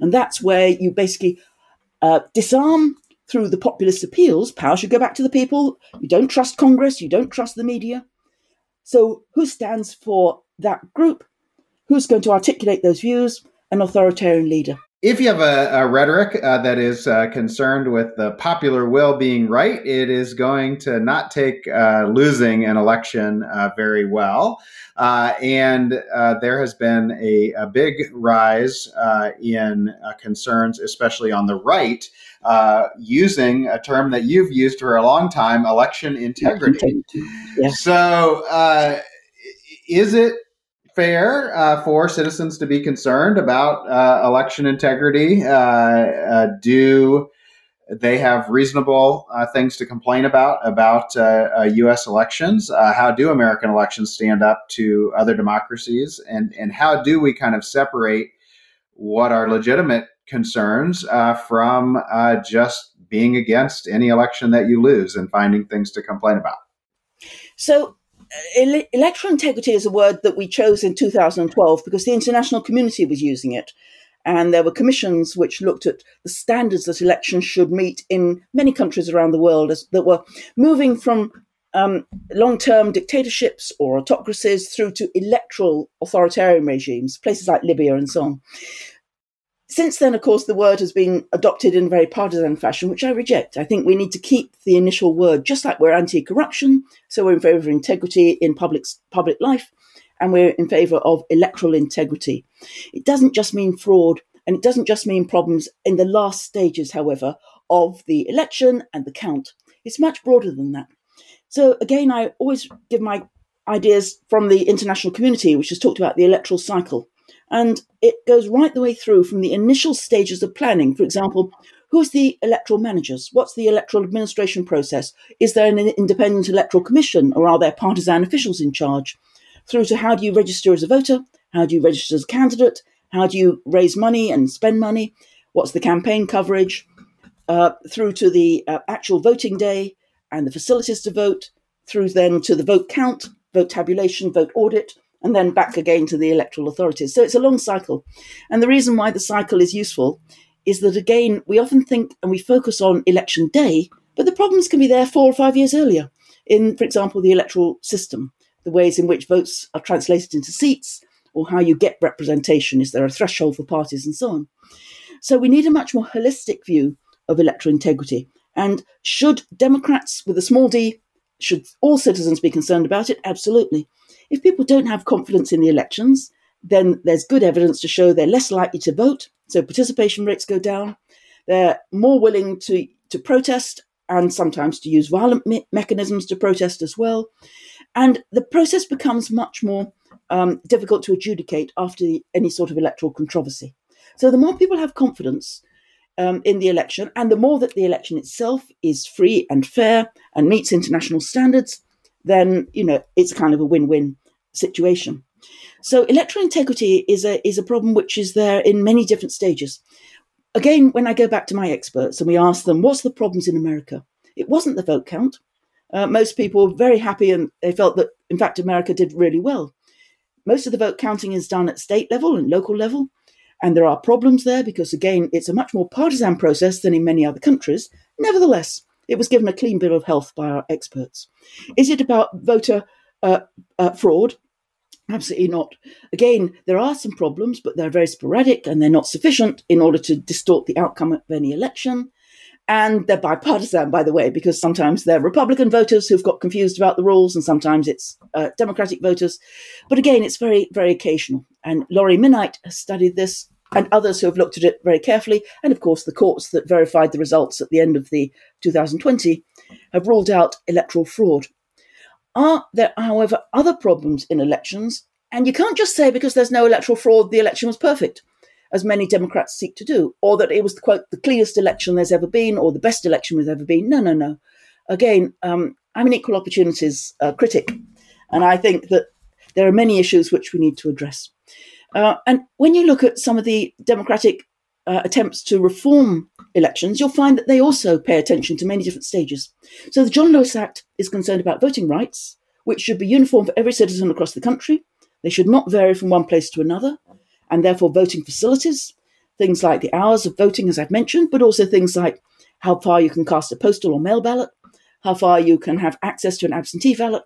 And that's where you basically uh, disarm through the populist appeals, power should go back to the people. You don't trust Congress, you don't trust the media. So, who stands for that group? Who's going to articulate those views? An authoritarian leader. If you have a, a rhetoric uh, that is uh, concerned with the popular will being right, it is going to not take uh, losing an election uh, very well. Uh, and uh, there has been a, a big rise in concerns, especially on the right, using a term that you've used for a long time election integrity. Yeah. So, is it fair uh, for citizens to be concerned about uh, election integrity? Uh, uh do they have reasonable uh, things to complain about about U.S. Uh, elections? how do American elections stand up to other democracies, and and how do we kind of separate what are legitimate concerns from just being against any election that you lose and finding things to complain about? So ele- electoral integrity is a word that we chose in 2012 because the international community was using it. And there were commissions which looked at the standards that elections should meet in many countries around the world as, that were moving from um, long term dictatorships or autocracies through to electoral authoritarian regimes, places like Libya and so on. Since then, of course, the word has been adopted in a very partisan fashion, which I reject. I think we need to keep the initial word, just like we're anti corruption, so we're in favour of integrity in public, public life, and we're in favour of electoral integrity. It doesn't just mean fraud And it doesn't just mean problems in the last stages, however, of the election and the count. It's much broader than that. So, again, I always give my ideas from the international community, which has talked about the electoral cycle. And it goes right the way through from the initial stages of planning. For example, who's the electoral managers? What's the electoral administration process? Is there an independent electoral commission or are there partisan officials in charge? Through to how do you register as a voter? How do you register as a candidate? How do you raise money and spend money? What's the campaign coverage? Uh, through to the uh, actual voting day and the facilities to vote, through then to the vote count, vote tabulation, vote audit, and then back again to the electoral authorities. So it's a long cycle. And the reason why the cycle is useful is that, again, we often think and we focus on election day, but the problems can be there four or five years earlier in, for example, the electoral system, the ways in which votes are translated into seats, or how you get representation. Is there a threshold for parties and so on? So we need a much more holistic view of electoral integrity. And should Democrats with a small d, should all citizens be concerned about it? Absolutely. If people don't have confidence in the elections, then there's good evidence to show they're less likely to vote. So participation rates go down. They're more willing to, to protest and sometimes to use violent me- mechanisms to protest as well. And the process becomes much more um, difficult to adjudicate after the, any sort of electoral controversy. So the more people have confidence um, in the election, and the more that the election itself is free and fair and meets international standards, then you know it's kind of a win-win situation. So electoral integrity is a is a problem which is there in many different stages. Again, when I go back to my experts and we ask them, "What's the problems in America?" It wasn't the vote count. Uh, most people were very happy and they felt that, in fact, America did really well. Most of the vote counting is done at state level and local level. And there are problems there because, again, it's a much more partisan process than in many other countries. Nevertheless, it was given a clean bill of health by our experts. Is it about voter uh, uh, fraud? Absolutely not. Again, there are some problems, but they're very sporadic and they're not sufficient in order to distort the outcome of any election. And they're bipartisan, by the way, because sometimes they're Republican voters who've got confused about the rules, and sometimes it's uh, Democratic voters. But again, it's very, very occasional. And Laurie Minnite has studied this, and others who have looked at it very carefully. And of course, the courts that verified the results at the end of the 2020 have ruled out electoral fraud. Are there, however, other problems in elections? And you can't just say because there's no electoral fraud, the election was perfect as many Democrats seek to do, or that it was, quote, the cleanest election there's ever been, or the best election there's ever been. No, no, no. Again, um, I'm an equal opportunities uh, critic, and I think that there are many issues which we need to address. Uh, and when you look at some of the Democratic uh, attempts to reform elections, you'll find that they also pay attention to many different stages. So the John Lewis Act is concerned about voting rights, which should be uniform for every citizen across the country. They should not vary from one place to another and therefore voting facilities, things like the hours of voting, as I've mentioned, but also things like how far you can cast a postal or mail ballot, how far you can have access to an absentee ballot,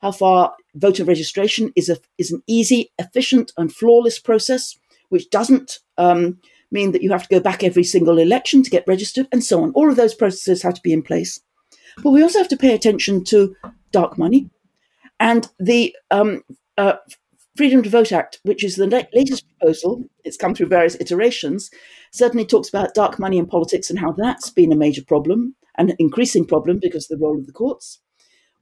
how far voter registration is a is an easy, efficient, and flawless process, which doesn't um, mean that you have to go back every single election to get registered, and so on. All of those processes have to be in place. But we also have to pay attention to dark money and the um, uh, Freedom to Vote Act, which is the latest proposal, it's come through various iterations, certainly talks about dark money in politics and how that's been a major problem, an increasing problem because of the role of the courts.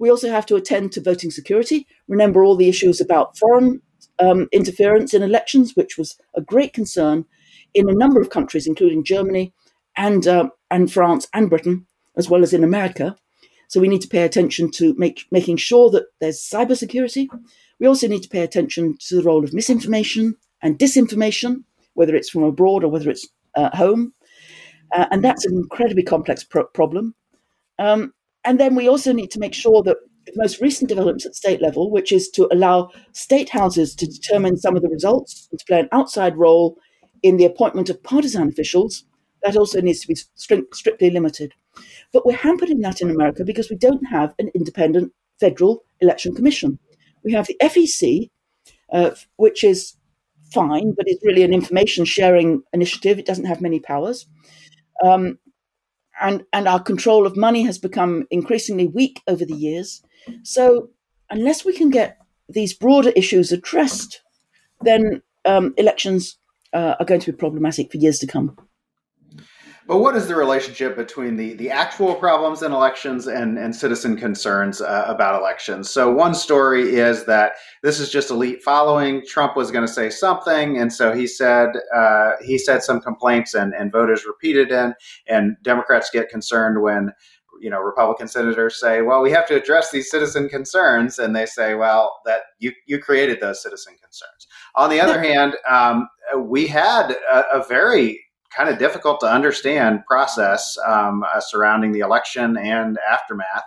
We also have to attend to voting security. Remember all the issues about foreign um, interference in elections, which was a great concern in a number of countries, including Germany and uh, and France and Britain, as well as in America. So we need to pay attention to make, making sure that there's cybersecurity, we also need to pay attention to the role of misinformation and disinformation, whether it's from abroad or whether it's uh, home. Uh, and that's an incredibly complex pro- problem. Um, and then we also need to make sure that the most recent developments at state level, which is to allow state houses to determine some of the results and to play an outside role in the appointment of partisan officials, that also needs to be strictly limited. But we're hampered in that in America because we don't have an independent federal election commission. We have the FEC, uh, which is fine, but it's really an information sharing initiative. It doesn't have many powers. Um, and, and our control of money has become increasingly weak over the years. So, unless we can get these broader issues addressed, then um, elections uh, are going to be problematic for years to come. But what is the relationship between the, the actual problems in elections and, and citizen concerns uh, about elections? So, one story is that this is just elite following. Trump was going to say something, and so he said uh, he said some complaints, and, and voters repeated in, And Democrats get concerned when you know Republican senators say, "Well, we have to address these citizen concerns," and they say, "Well, that you you created those citizen concerns." On the other hand, um, we had a, a very kind of difficult to understand process um, uh, surrounding the election and aftermath.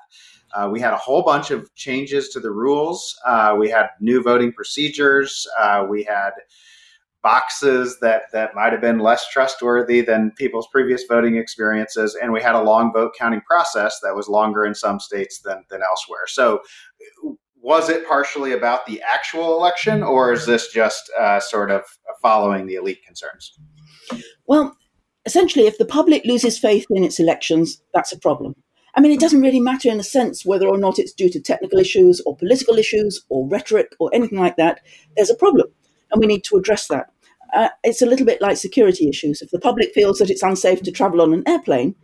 Uh, we had a whole bunch of changes to the rules. Uh, we had new voting procedures. Uh, we had boxes that that might have been less trustworthy than people's previous voting experiences, and we had a long vote counting process that was longer in some states than than elsewhere. So. Was it partially about the actual election, or is this just uh, sort of following the elite concerns? Well, essentially, if the public loses faith in its elections, that's a problem. I mean, it doesn't really matter in a sense whether or not it's due to technical issues or political issues or rhetoric or anything like that. There's a problem, and we need to address that. Uh, it's a little bit like security issues. If the public feels that it's unsafe to travel on an airplane,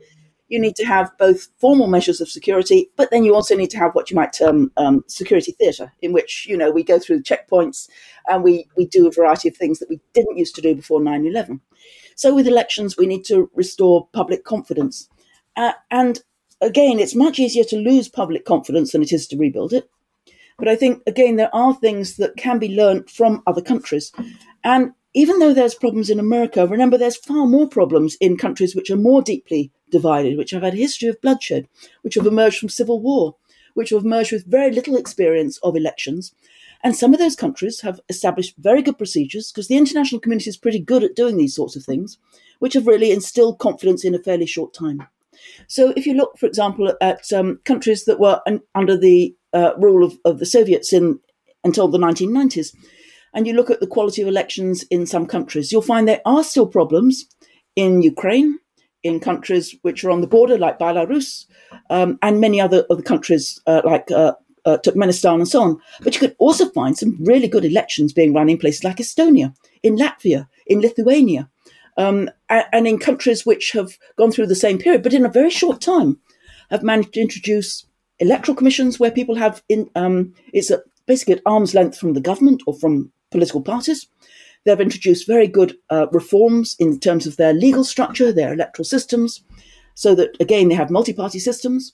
you need to have both formal measures of security, but then you also need to have what you might term um, security theatre, in which you know we go through checkpoints and we we do a variety of things that we didn't used to do before 9/11. So with elections, we need to restore public confidence. Uh, and again, it's much easier to lose public confidence than it is to rebuild it. But I think, again, there are things that can be learned from other countries. And even though there's problems in America, remember there's far more problems in countries which are more deeply divided, which have had a history of bloodshed, which have emerged from civil war, which have emerged with very little experience of elections, and some of those countries have established very good procedures because the international community is pretty good at doing these sorts of things, which have really instilled confidence in a fairly short time. So, if you look, for example, at um, countries that were un- under the uh, rule of, of the Soviets in until the 1990s, and you look at the quality of elections in some countries, you'll find there are still problems in Ukraine, in countries which are on the border, like Belarus, um, and many other other countries uh, like uh, uh, Turkmenistan and so on. But you could also find some really good elections being run in places like Estonia, in Latvia, in Lithuania, um, and in countries which have gone through the same period, but in a very short time have managed to introduce electoral commissions where people have in um, it's a, basically at arm's length from the government or from political parties. They've introduced very good uh, reforms in terms of their legal structure, their electoral systems, so that again they have multi-party systems.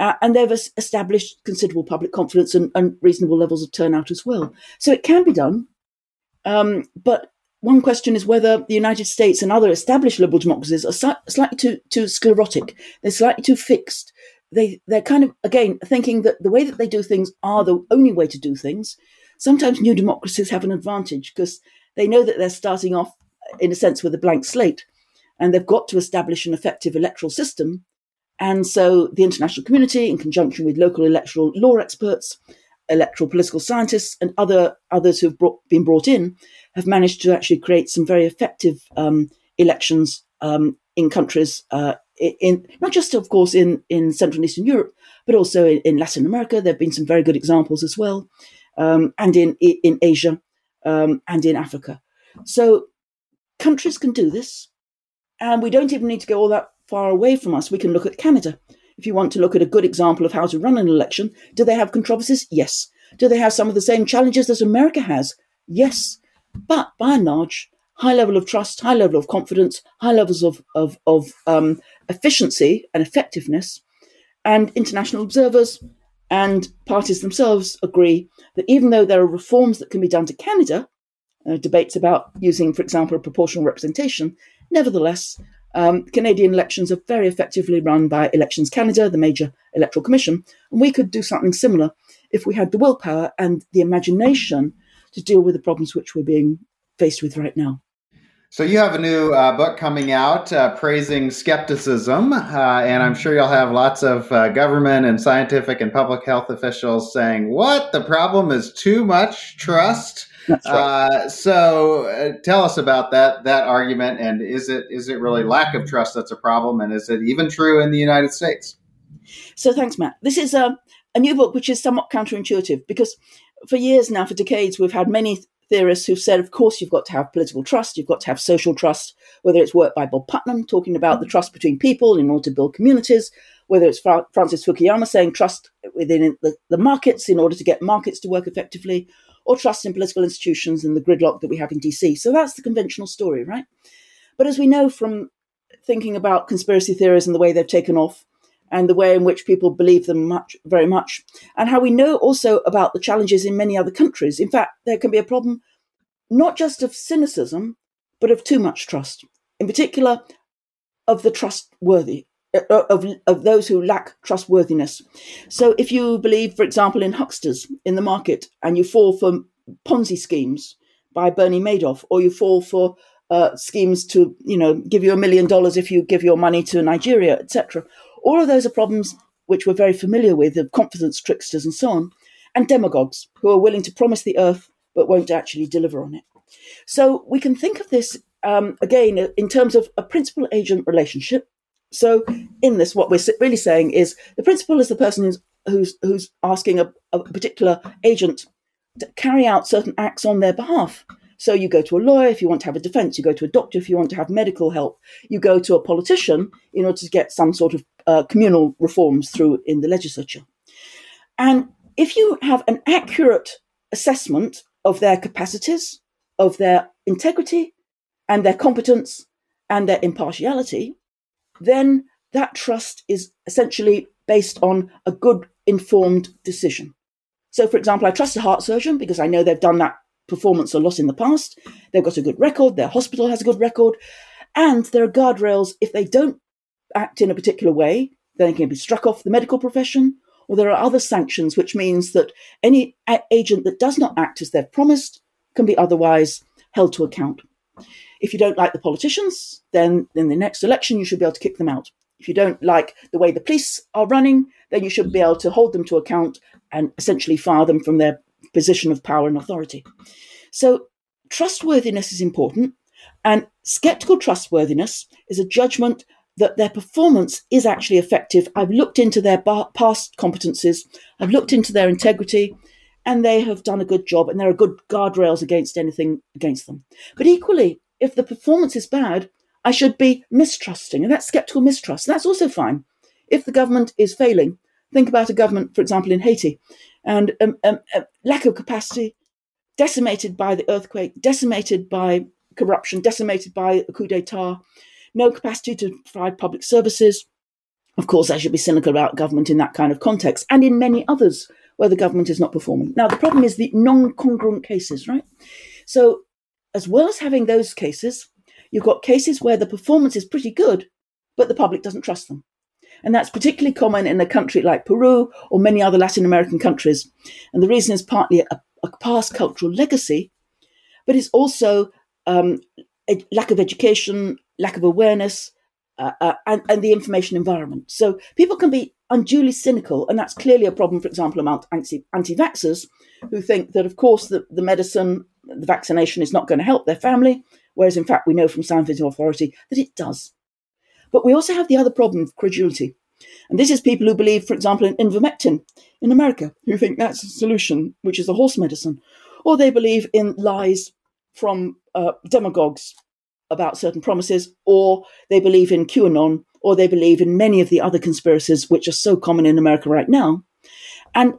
Uh, and they've established considerable public confidence and, and, reasonable levels of turnout as well. So it can be done. Um, but one question is whether the United States and other established liberal democracies are slightly too, too sclerotic. They're slightly too fixed. They, they're kind of, again, thinking that the way that they do things are the only way to do things. Sometimes new democracies have an advantage because they know that they're starting off, in a sense, with a blank slate. And they've got to establish an effective electoral system and so the international community, in conjunction with local electoral law experts, electoral political scientists, and other others who've brought, been brought in, have managed to actually create some very effective um, elections um, in countries, uh, in not just, of course, in, in Central and Eastern Europe, but also in, in Latin America. There have been some very good examples as well, um, and in in Asia um, and in Africa. So countries can do this, and we don't even need to go all that far away from us, we can look at Canada. If you want to look at a good example of how to run an election, do they have controversies? Yes. Do they have some of the same challenges that America has? Yes. But by and large, high level of trust, high level of confidence, high levels of, of, of um, efficiency and effectiveness. And international observers and parties themselves agree that even though there are reforms that can be done to Canada, uh, debates about using, for example, proportional representation, nevertheless, um, Canadian elections are very effectively run by Elections Canada, the major electoral commission, and we could do something similar if we had the willpower and the imagination to deal with the problems which we're being faced with right now. So you have a new uh, book coming out uh, praising skepticism, uh, and I'm sure you'll have lots of uh, government and scientific and public health officials saying, "What? The problem is too much trust." Right. Uh, so uh, tell us about that that argument, and is it is it really lack of trust that's a problem, and is it even true in the United States? So thanks, Matt. This is a, a new book which is somewhat counterintuitive because for years now, for decades, we've had many theorists who've said, of course, you've got to have political trust, you've got to have social trust, whether it's work by Bob Putnam talking about the mm-hmm. trust between people in order to build communities, whether it's Fra- Francis Fukuyama saying trust within the, the markets in order to get markets to work effectively, or trust in political institutions and the gridlock that we have in DC. So that's the conventional story, right? But as we know from thinking about conspiracy theories and the way they've taken off, and the way in which people believe them much, very much, and how we know also about the challenges in many other countries. In fact, there can be a problem not just of cynicism, but of too much trust, in particular of the trustworthy, uh, of, of those who lack trustworthiness. So if you believe, for example, in hucksters in the market and you fall for Ponzi schemes by Bernie Madoff, or you fall for uh, schemes to, you know, give you a million dollars if you give your money to Nigeria, etc. All of those are problems which we're very familiar with of confidence tricksters and so on, and demagogues who are willing to promise the earth but won't actually deliver on it. So we can think of this um, again in terms of a principal agent relationship. So in this, what we're really saying is the principal is the person who's who's, who's asking a, a particular agent to carry out certain acts on their behalf. So you go to a lawyer if you want to have a defense, you go to a doctor if you want to have medical help, you go to a politician in order to get some sort of uh, communal reforms through in the legislature. And if you have an accurate assessment of their capacities, of their integrity, and their competence, and their impartiality, then that trust is essentially based on a good informed decision. So, for example, I trust a heart surgeon because I know they've done that performance a lot in the past. They've got a good record, their hospital has a good record, and there are guardrails if they don't act in a particular way, then they can be struck off the medical profession, or there are other sanctions, which means that any a- agent that does not act as they've promised can be otherwise held to account. If you don't like the politicians, then in the next election you should be able to kick them out. If you don't like the way the police are running, then you should be able to hold them to account and essentially fire them from their position of power and authority. So, trustworthiness is important, and skeptical trustworthiness is a judgment that their performance is actually effective. I've looked into their past competencies, I've looked into their integrity, and they have done a good job, and there are good guardrails against anything against them. But equally, if the performance is bad, I should be mistrusting, and that's skeptical mistrust. That's also fine. If the government is failing, think about a government, for example, in Haiti, and um, um, uh, lack of capacity, decimated by the earthquake, decimated by corruption, decimated by a coup d'etat, no capacity to provide public services. Of course, I should be cynical about government in that kind of context, and in many others where the government is not performing. Now, the problem is the non congruent cases, right? So, as well as having those cases, you've got cases where the performance is pretty good, but the public doesn't trust them. And that's particularly common in a country like Peru or many other Latin American countries. And the reason is partly a, a past cultural legacy, but it's also um, a lack of education, lack of awareness, uh, uh, and, and, the information environment. So people can be unduly cynical, and that's clearly a problem, for example, among anti vaxxers who think that, of course, the, the medicine, the vaccination is not going to help their family, whereas in fact we know from scientific authority that it does. But we also have the other problem of credulity. And this is people who believe, for example, in ivermectin in America, who think that's a solution, which is a horse medicine. Or they believe in lies from uh, demagogues about certain promises, or they believe in QAnon, or they believe in many of the other conspiracies which are so common in America right now. And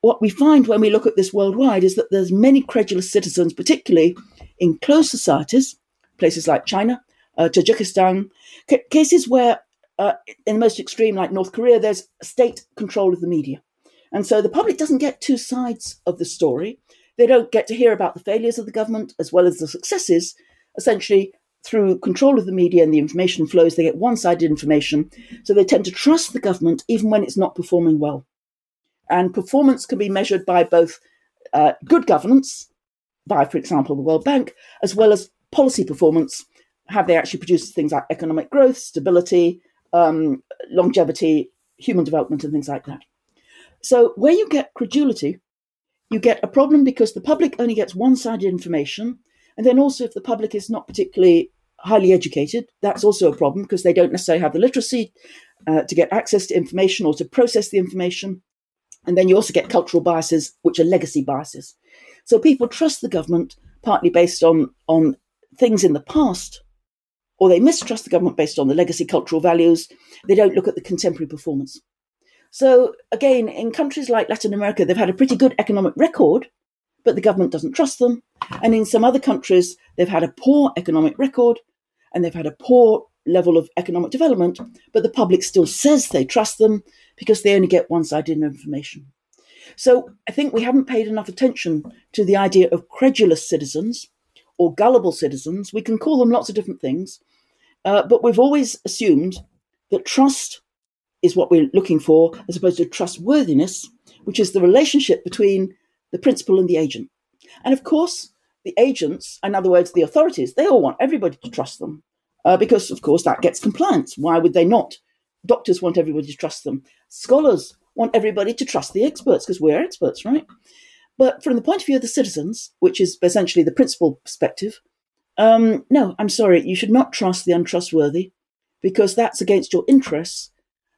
what we find when we look at this worldwide is that there's many credulous citizens, particularly in closed societies, places like China, uh, Tajikistan, c- cases where, uh, in the most extreme, like North Korea, there's state control of the media. And so the public doesn't get two sides of the story. They don't get to hear about the failures of the government as well as the successes. Essentially, through control of the media and the information flows, they get one sided information. So they tend to trust the government even when it's not performing well. And performance can be measured by both uh, good governance, by, for example, the World Bank, as well as policy performance. Have they actually produced things like economic growth, stability, um, longevity, human development, and things like that? So, where you get credulity, you get a problem because the public only gets one sided information and then also, if the public is not particularly highly educated, that's also a problem because they don't necessarily have the literacy uh, to get access to information or to process the information. And then you also get cultural biases, which are legacy biases. So people trust the government partly based on, on things in the past, or they mistrust the government based on the legacy cultural values. They don't look at the contemporary performance. So, again, in countries like Latin America, they've had a pretty good economic record, but the government doesn't trust them. And in some other countries, they've had a poor economic record and they've had a poor level of economic development, but the public still says they trust them because they only get one sided information. So I think we haven't paid enough attention to the idea of credulous citizens or gullible citizens. We can call them lots of different things, uh, but we've always assumed that trust is what we're looking for as opposed to trustworthiness, which is the relationship between the principal and the agent. And of course, the agents, in other words, the authorities, they all want everybody to trust them uh, because, of course, that gets compliance. Why would they not? Doctors want everybody to trust them. Scholars want everybody to trust the experts because we're experts, right? But from the point of view of the citizens, which is essentially the principal perspective, um, no, I'm sorry, you should not trust the untrustworthy because that's against your interests.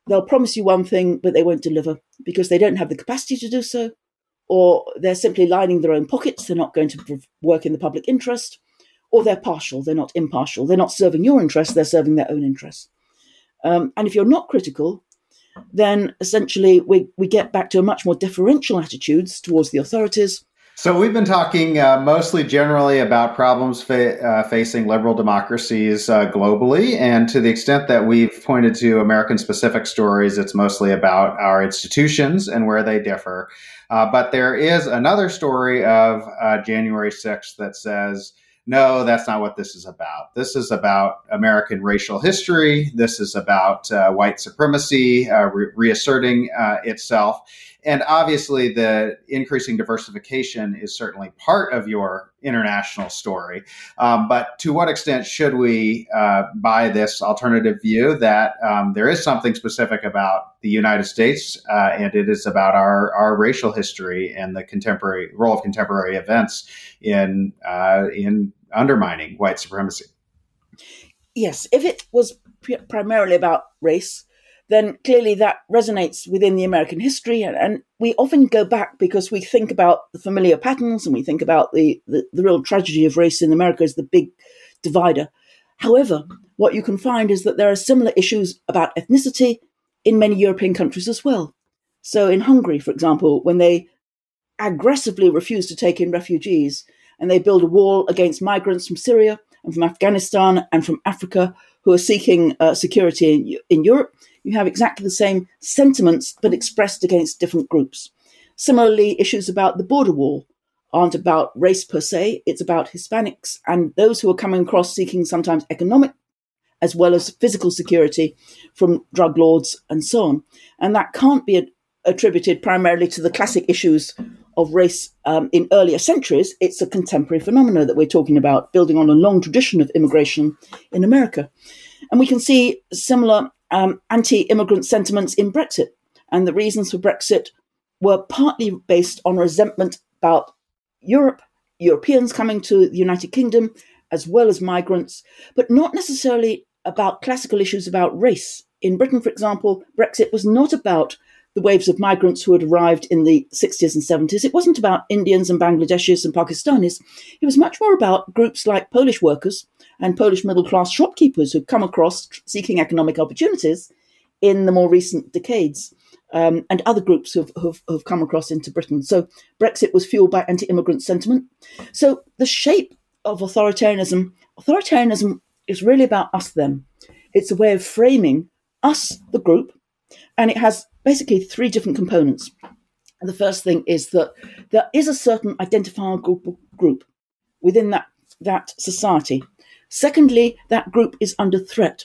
They'll promise you one thing, but they won't deliver because they don't have the capacity to do so, or they're simply lining their own pockets. They're not going to work in the public interest, or they're partial. They're not impartial. They're not serving your interests. They're serving their own interests. Um, and if you're not critical, then essentially we, we get back to a much more deferential attitudes towards the authorities. So we've been talking uh, mostly generally about problems fa- uh, facing liberal democracies uh, globally, and to the extent that we've pointed to American-specific stories, it's mostly about our institutions and where they differ. Uh, but there is another story of uh, January 6th that says no, that's not what this is about. This is about American racial history. This is about uh, white supremacy uh, re- reasserting uh, itself. And obviously, the increasing diversification is certainly part of your international story. Um, but to what extent should we uh, buy this alternative view that um, there is something specific about the United States uh, and it is about our, our racial history and the contemporary role of contemporary events in uh, in undermining white supremacy? Yes, if it was primarily about race, then clearly that resonates within the American history. And, and, we often go back because we think about the familiar patterns and we think about the, the, the, real tragedy of race in America as the big divider. However, what you can find is that there are similar issues about ethnicity in many European countries as well. So in Hungary, for example, when they aggressively refuse to take in refugees and they build a wall against migrants from Syria and from Afghanistan and from Africa who are seeking uh, security in, in Europe, you have exactly the same sentiments, but expressed against different groups. Similarly, issues about the border wall aren't about race per se, it's about Hispanics and those who are coming across seeking sometimes economic as well as physical security from drug lords and so on. And that can't be attributed primarily to the classic issues of race um, in earlier centuries. It's a contemporary phenomenon that we're talking about, building on a long tradition of immigration in America. And we can see similar um, anti immigrant sentiments in Brexit. And the reasons for Brexit were partly based on resentment about Europe, Europeans coming to the United Kingdom, as well as migrants, but not necessarily about classical issues about race. In Britain, for example, Brexit was not about the waves of migrants who had arrived in the 60s and 70s. It wasn't about Indians and Bangladeshis and Pakistanis. It was much more about groups like Polish workers and Polish middle class shopkeepers who'd come across seeking economic opportunities in the more recent decades. Um, and other groups who've, who've, who've come across into Britain. So Brexit was fueled by anti immigrant sentiment. So the shape of authoritarianism, authoritarianism is really about us, them. It's a way of framing us, the group, and it has basically three different components. And The first thing is that there is a certain identifiable group within that, that society. Secondly, that group is under threat.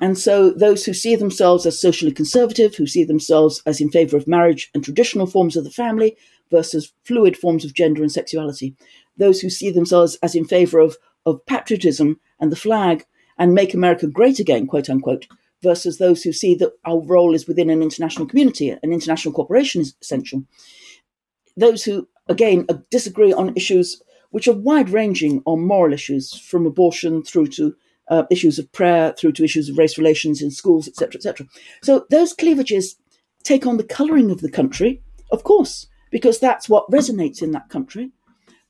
And so those who see themselves as socially conservative, who see themselves as in favor of marriage and traditional forms of the family versus fluid forms of gender and sexuality, those who see themselves as in favor of, of patriotism and the flag and make America great again, quote unquote, versus those who see that our role is within an international community, an international cooperation is essential. Those who, again, disagree on issues which are wide ranging on moral issues, from abortion through to uh, issues of prayer, through to issues of race relations in schools, etc., etc. So those cleavages take on the colouring of the country, of course, because that's what resonates in that country,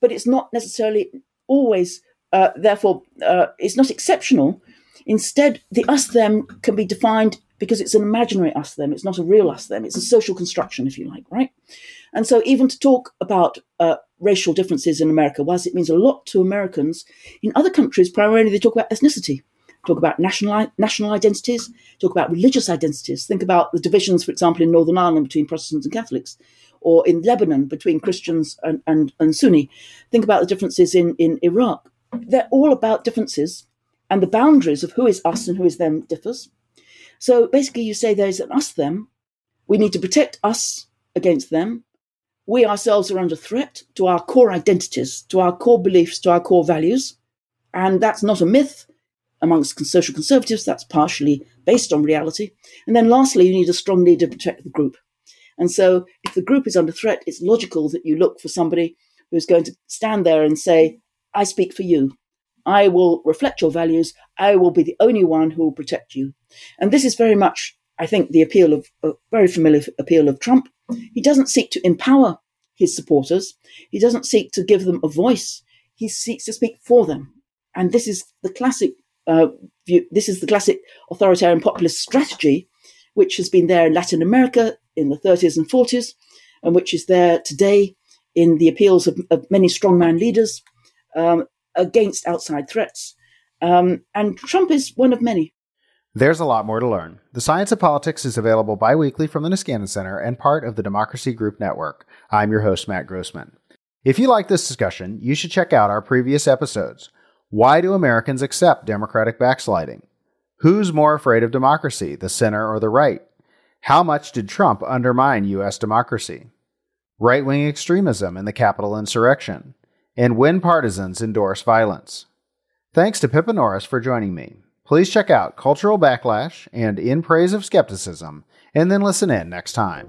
but it's not necessarily always, uh, therefore, uh, is not exceptional. Instead, the us them can be defined because it's an imaginary us them. It's not a real us them. It's a social construction, if you like, right? And so, even to talk about uh, racial differences in America, whilst it means a lot to Americans, in other countries, primarily they talk about ethnicity, talk about national national identities, talk about religious identities. Think about the divisions, for example, in Northern Ireland between Protestants and Catholics, or in Lebanon between Christians and, and, and Sunni. Think about the differences in, in Iraq. They're all about differences, and the boundaries of who is us and who is them differs. So basically, you say there's an us them. We need to protect us against them. We ourselves are under threat to our core identities, to our core beliefs, to our core values. And that's not a myth amongst social conservatives. That's partially based on reality. And then lastly, you need a strong leader to protect the group. And so if the group is under threat, it's logical that you look for somebody who's going to stand there and say, I speak for you. I will reflect your values. I will be the only one who will protect you. And this is very much, I think, the appeal of a very familiar appeal of Trump. He doesn't seek to empower his supporters. He doesn't seek to give them a voice. He seeks to speak for them. And this is the classic uh, view. This is the classic authoritarian populist strategy, which has been there in Latin America in the 30s and 40s, and which is there today in the appeals of, of many strongman leaders um, against outside threats. Um, and Trump is one of many. There's a lot more to learn. The Science of Politics is available bi weekly from the Niskanen Center and part of the Democracy Group Network. I'm your host, Matt Grossmann. If you like this discussion, you should check out our previous episodes. Why do Americans accept Democratic backsliding? Who's more afraid of democracy, the center or the right? How much did Trump undermine U.S. democracy? Right wing extremism and the Capitol insurrection? And when partisans endorse violence? Thanks to Pippa Norris for joining me. Please check out Cultural Backlash and In Praise of Skepticism, and then listen in next time.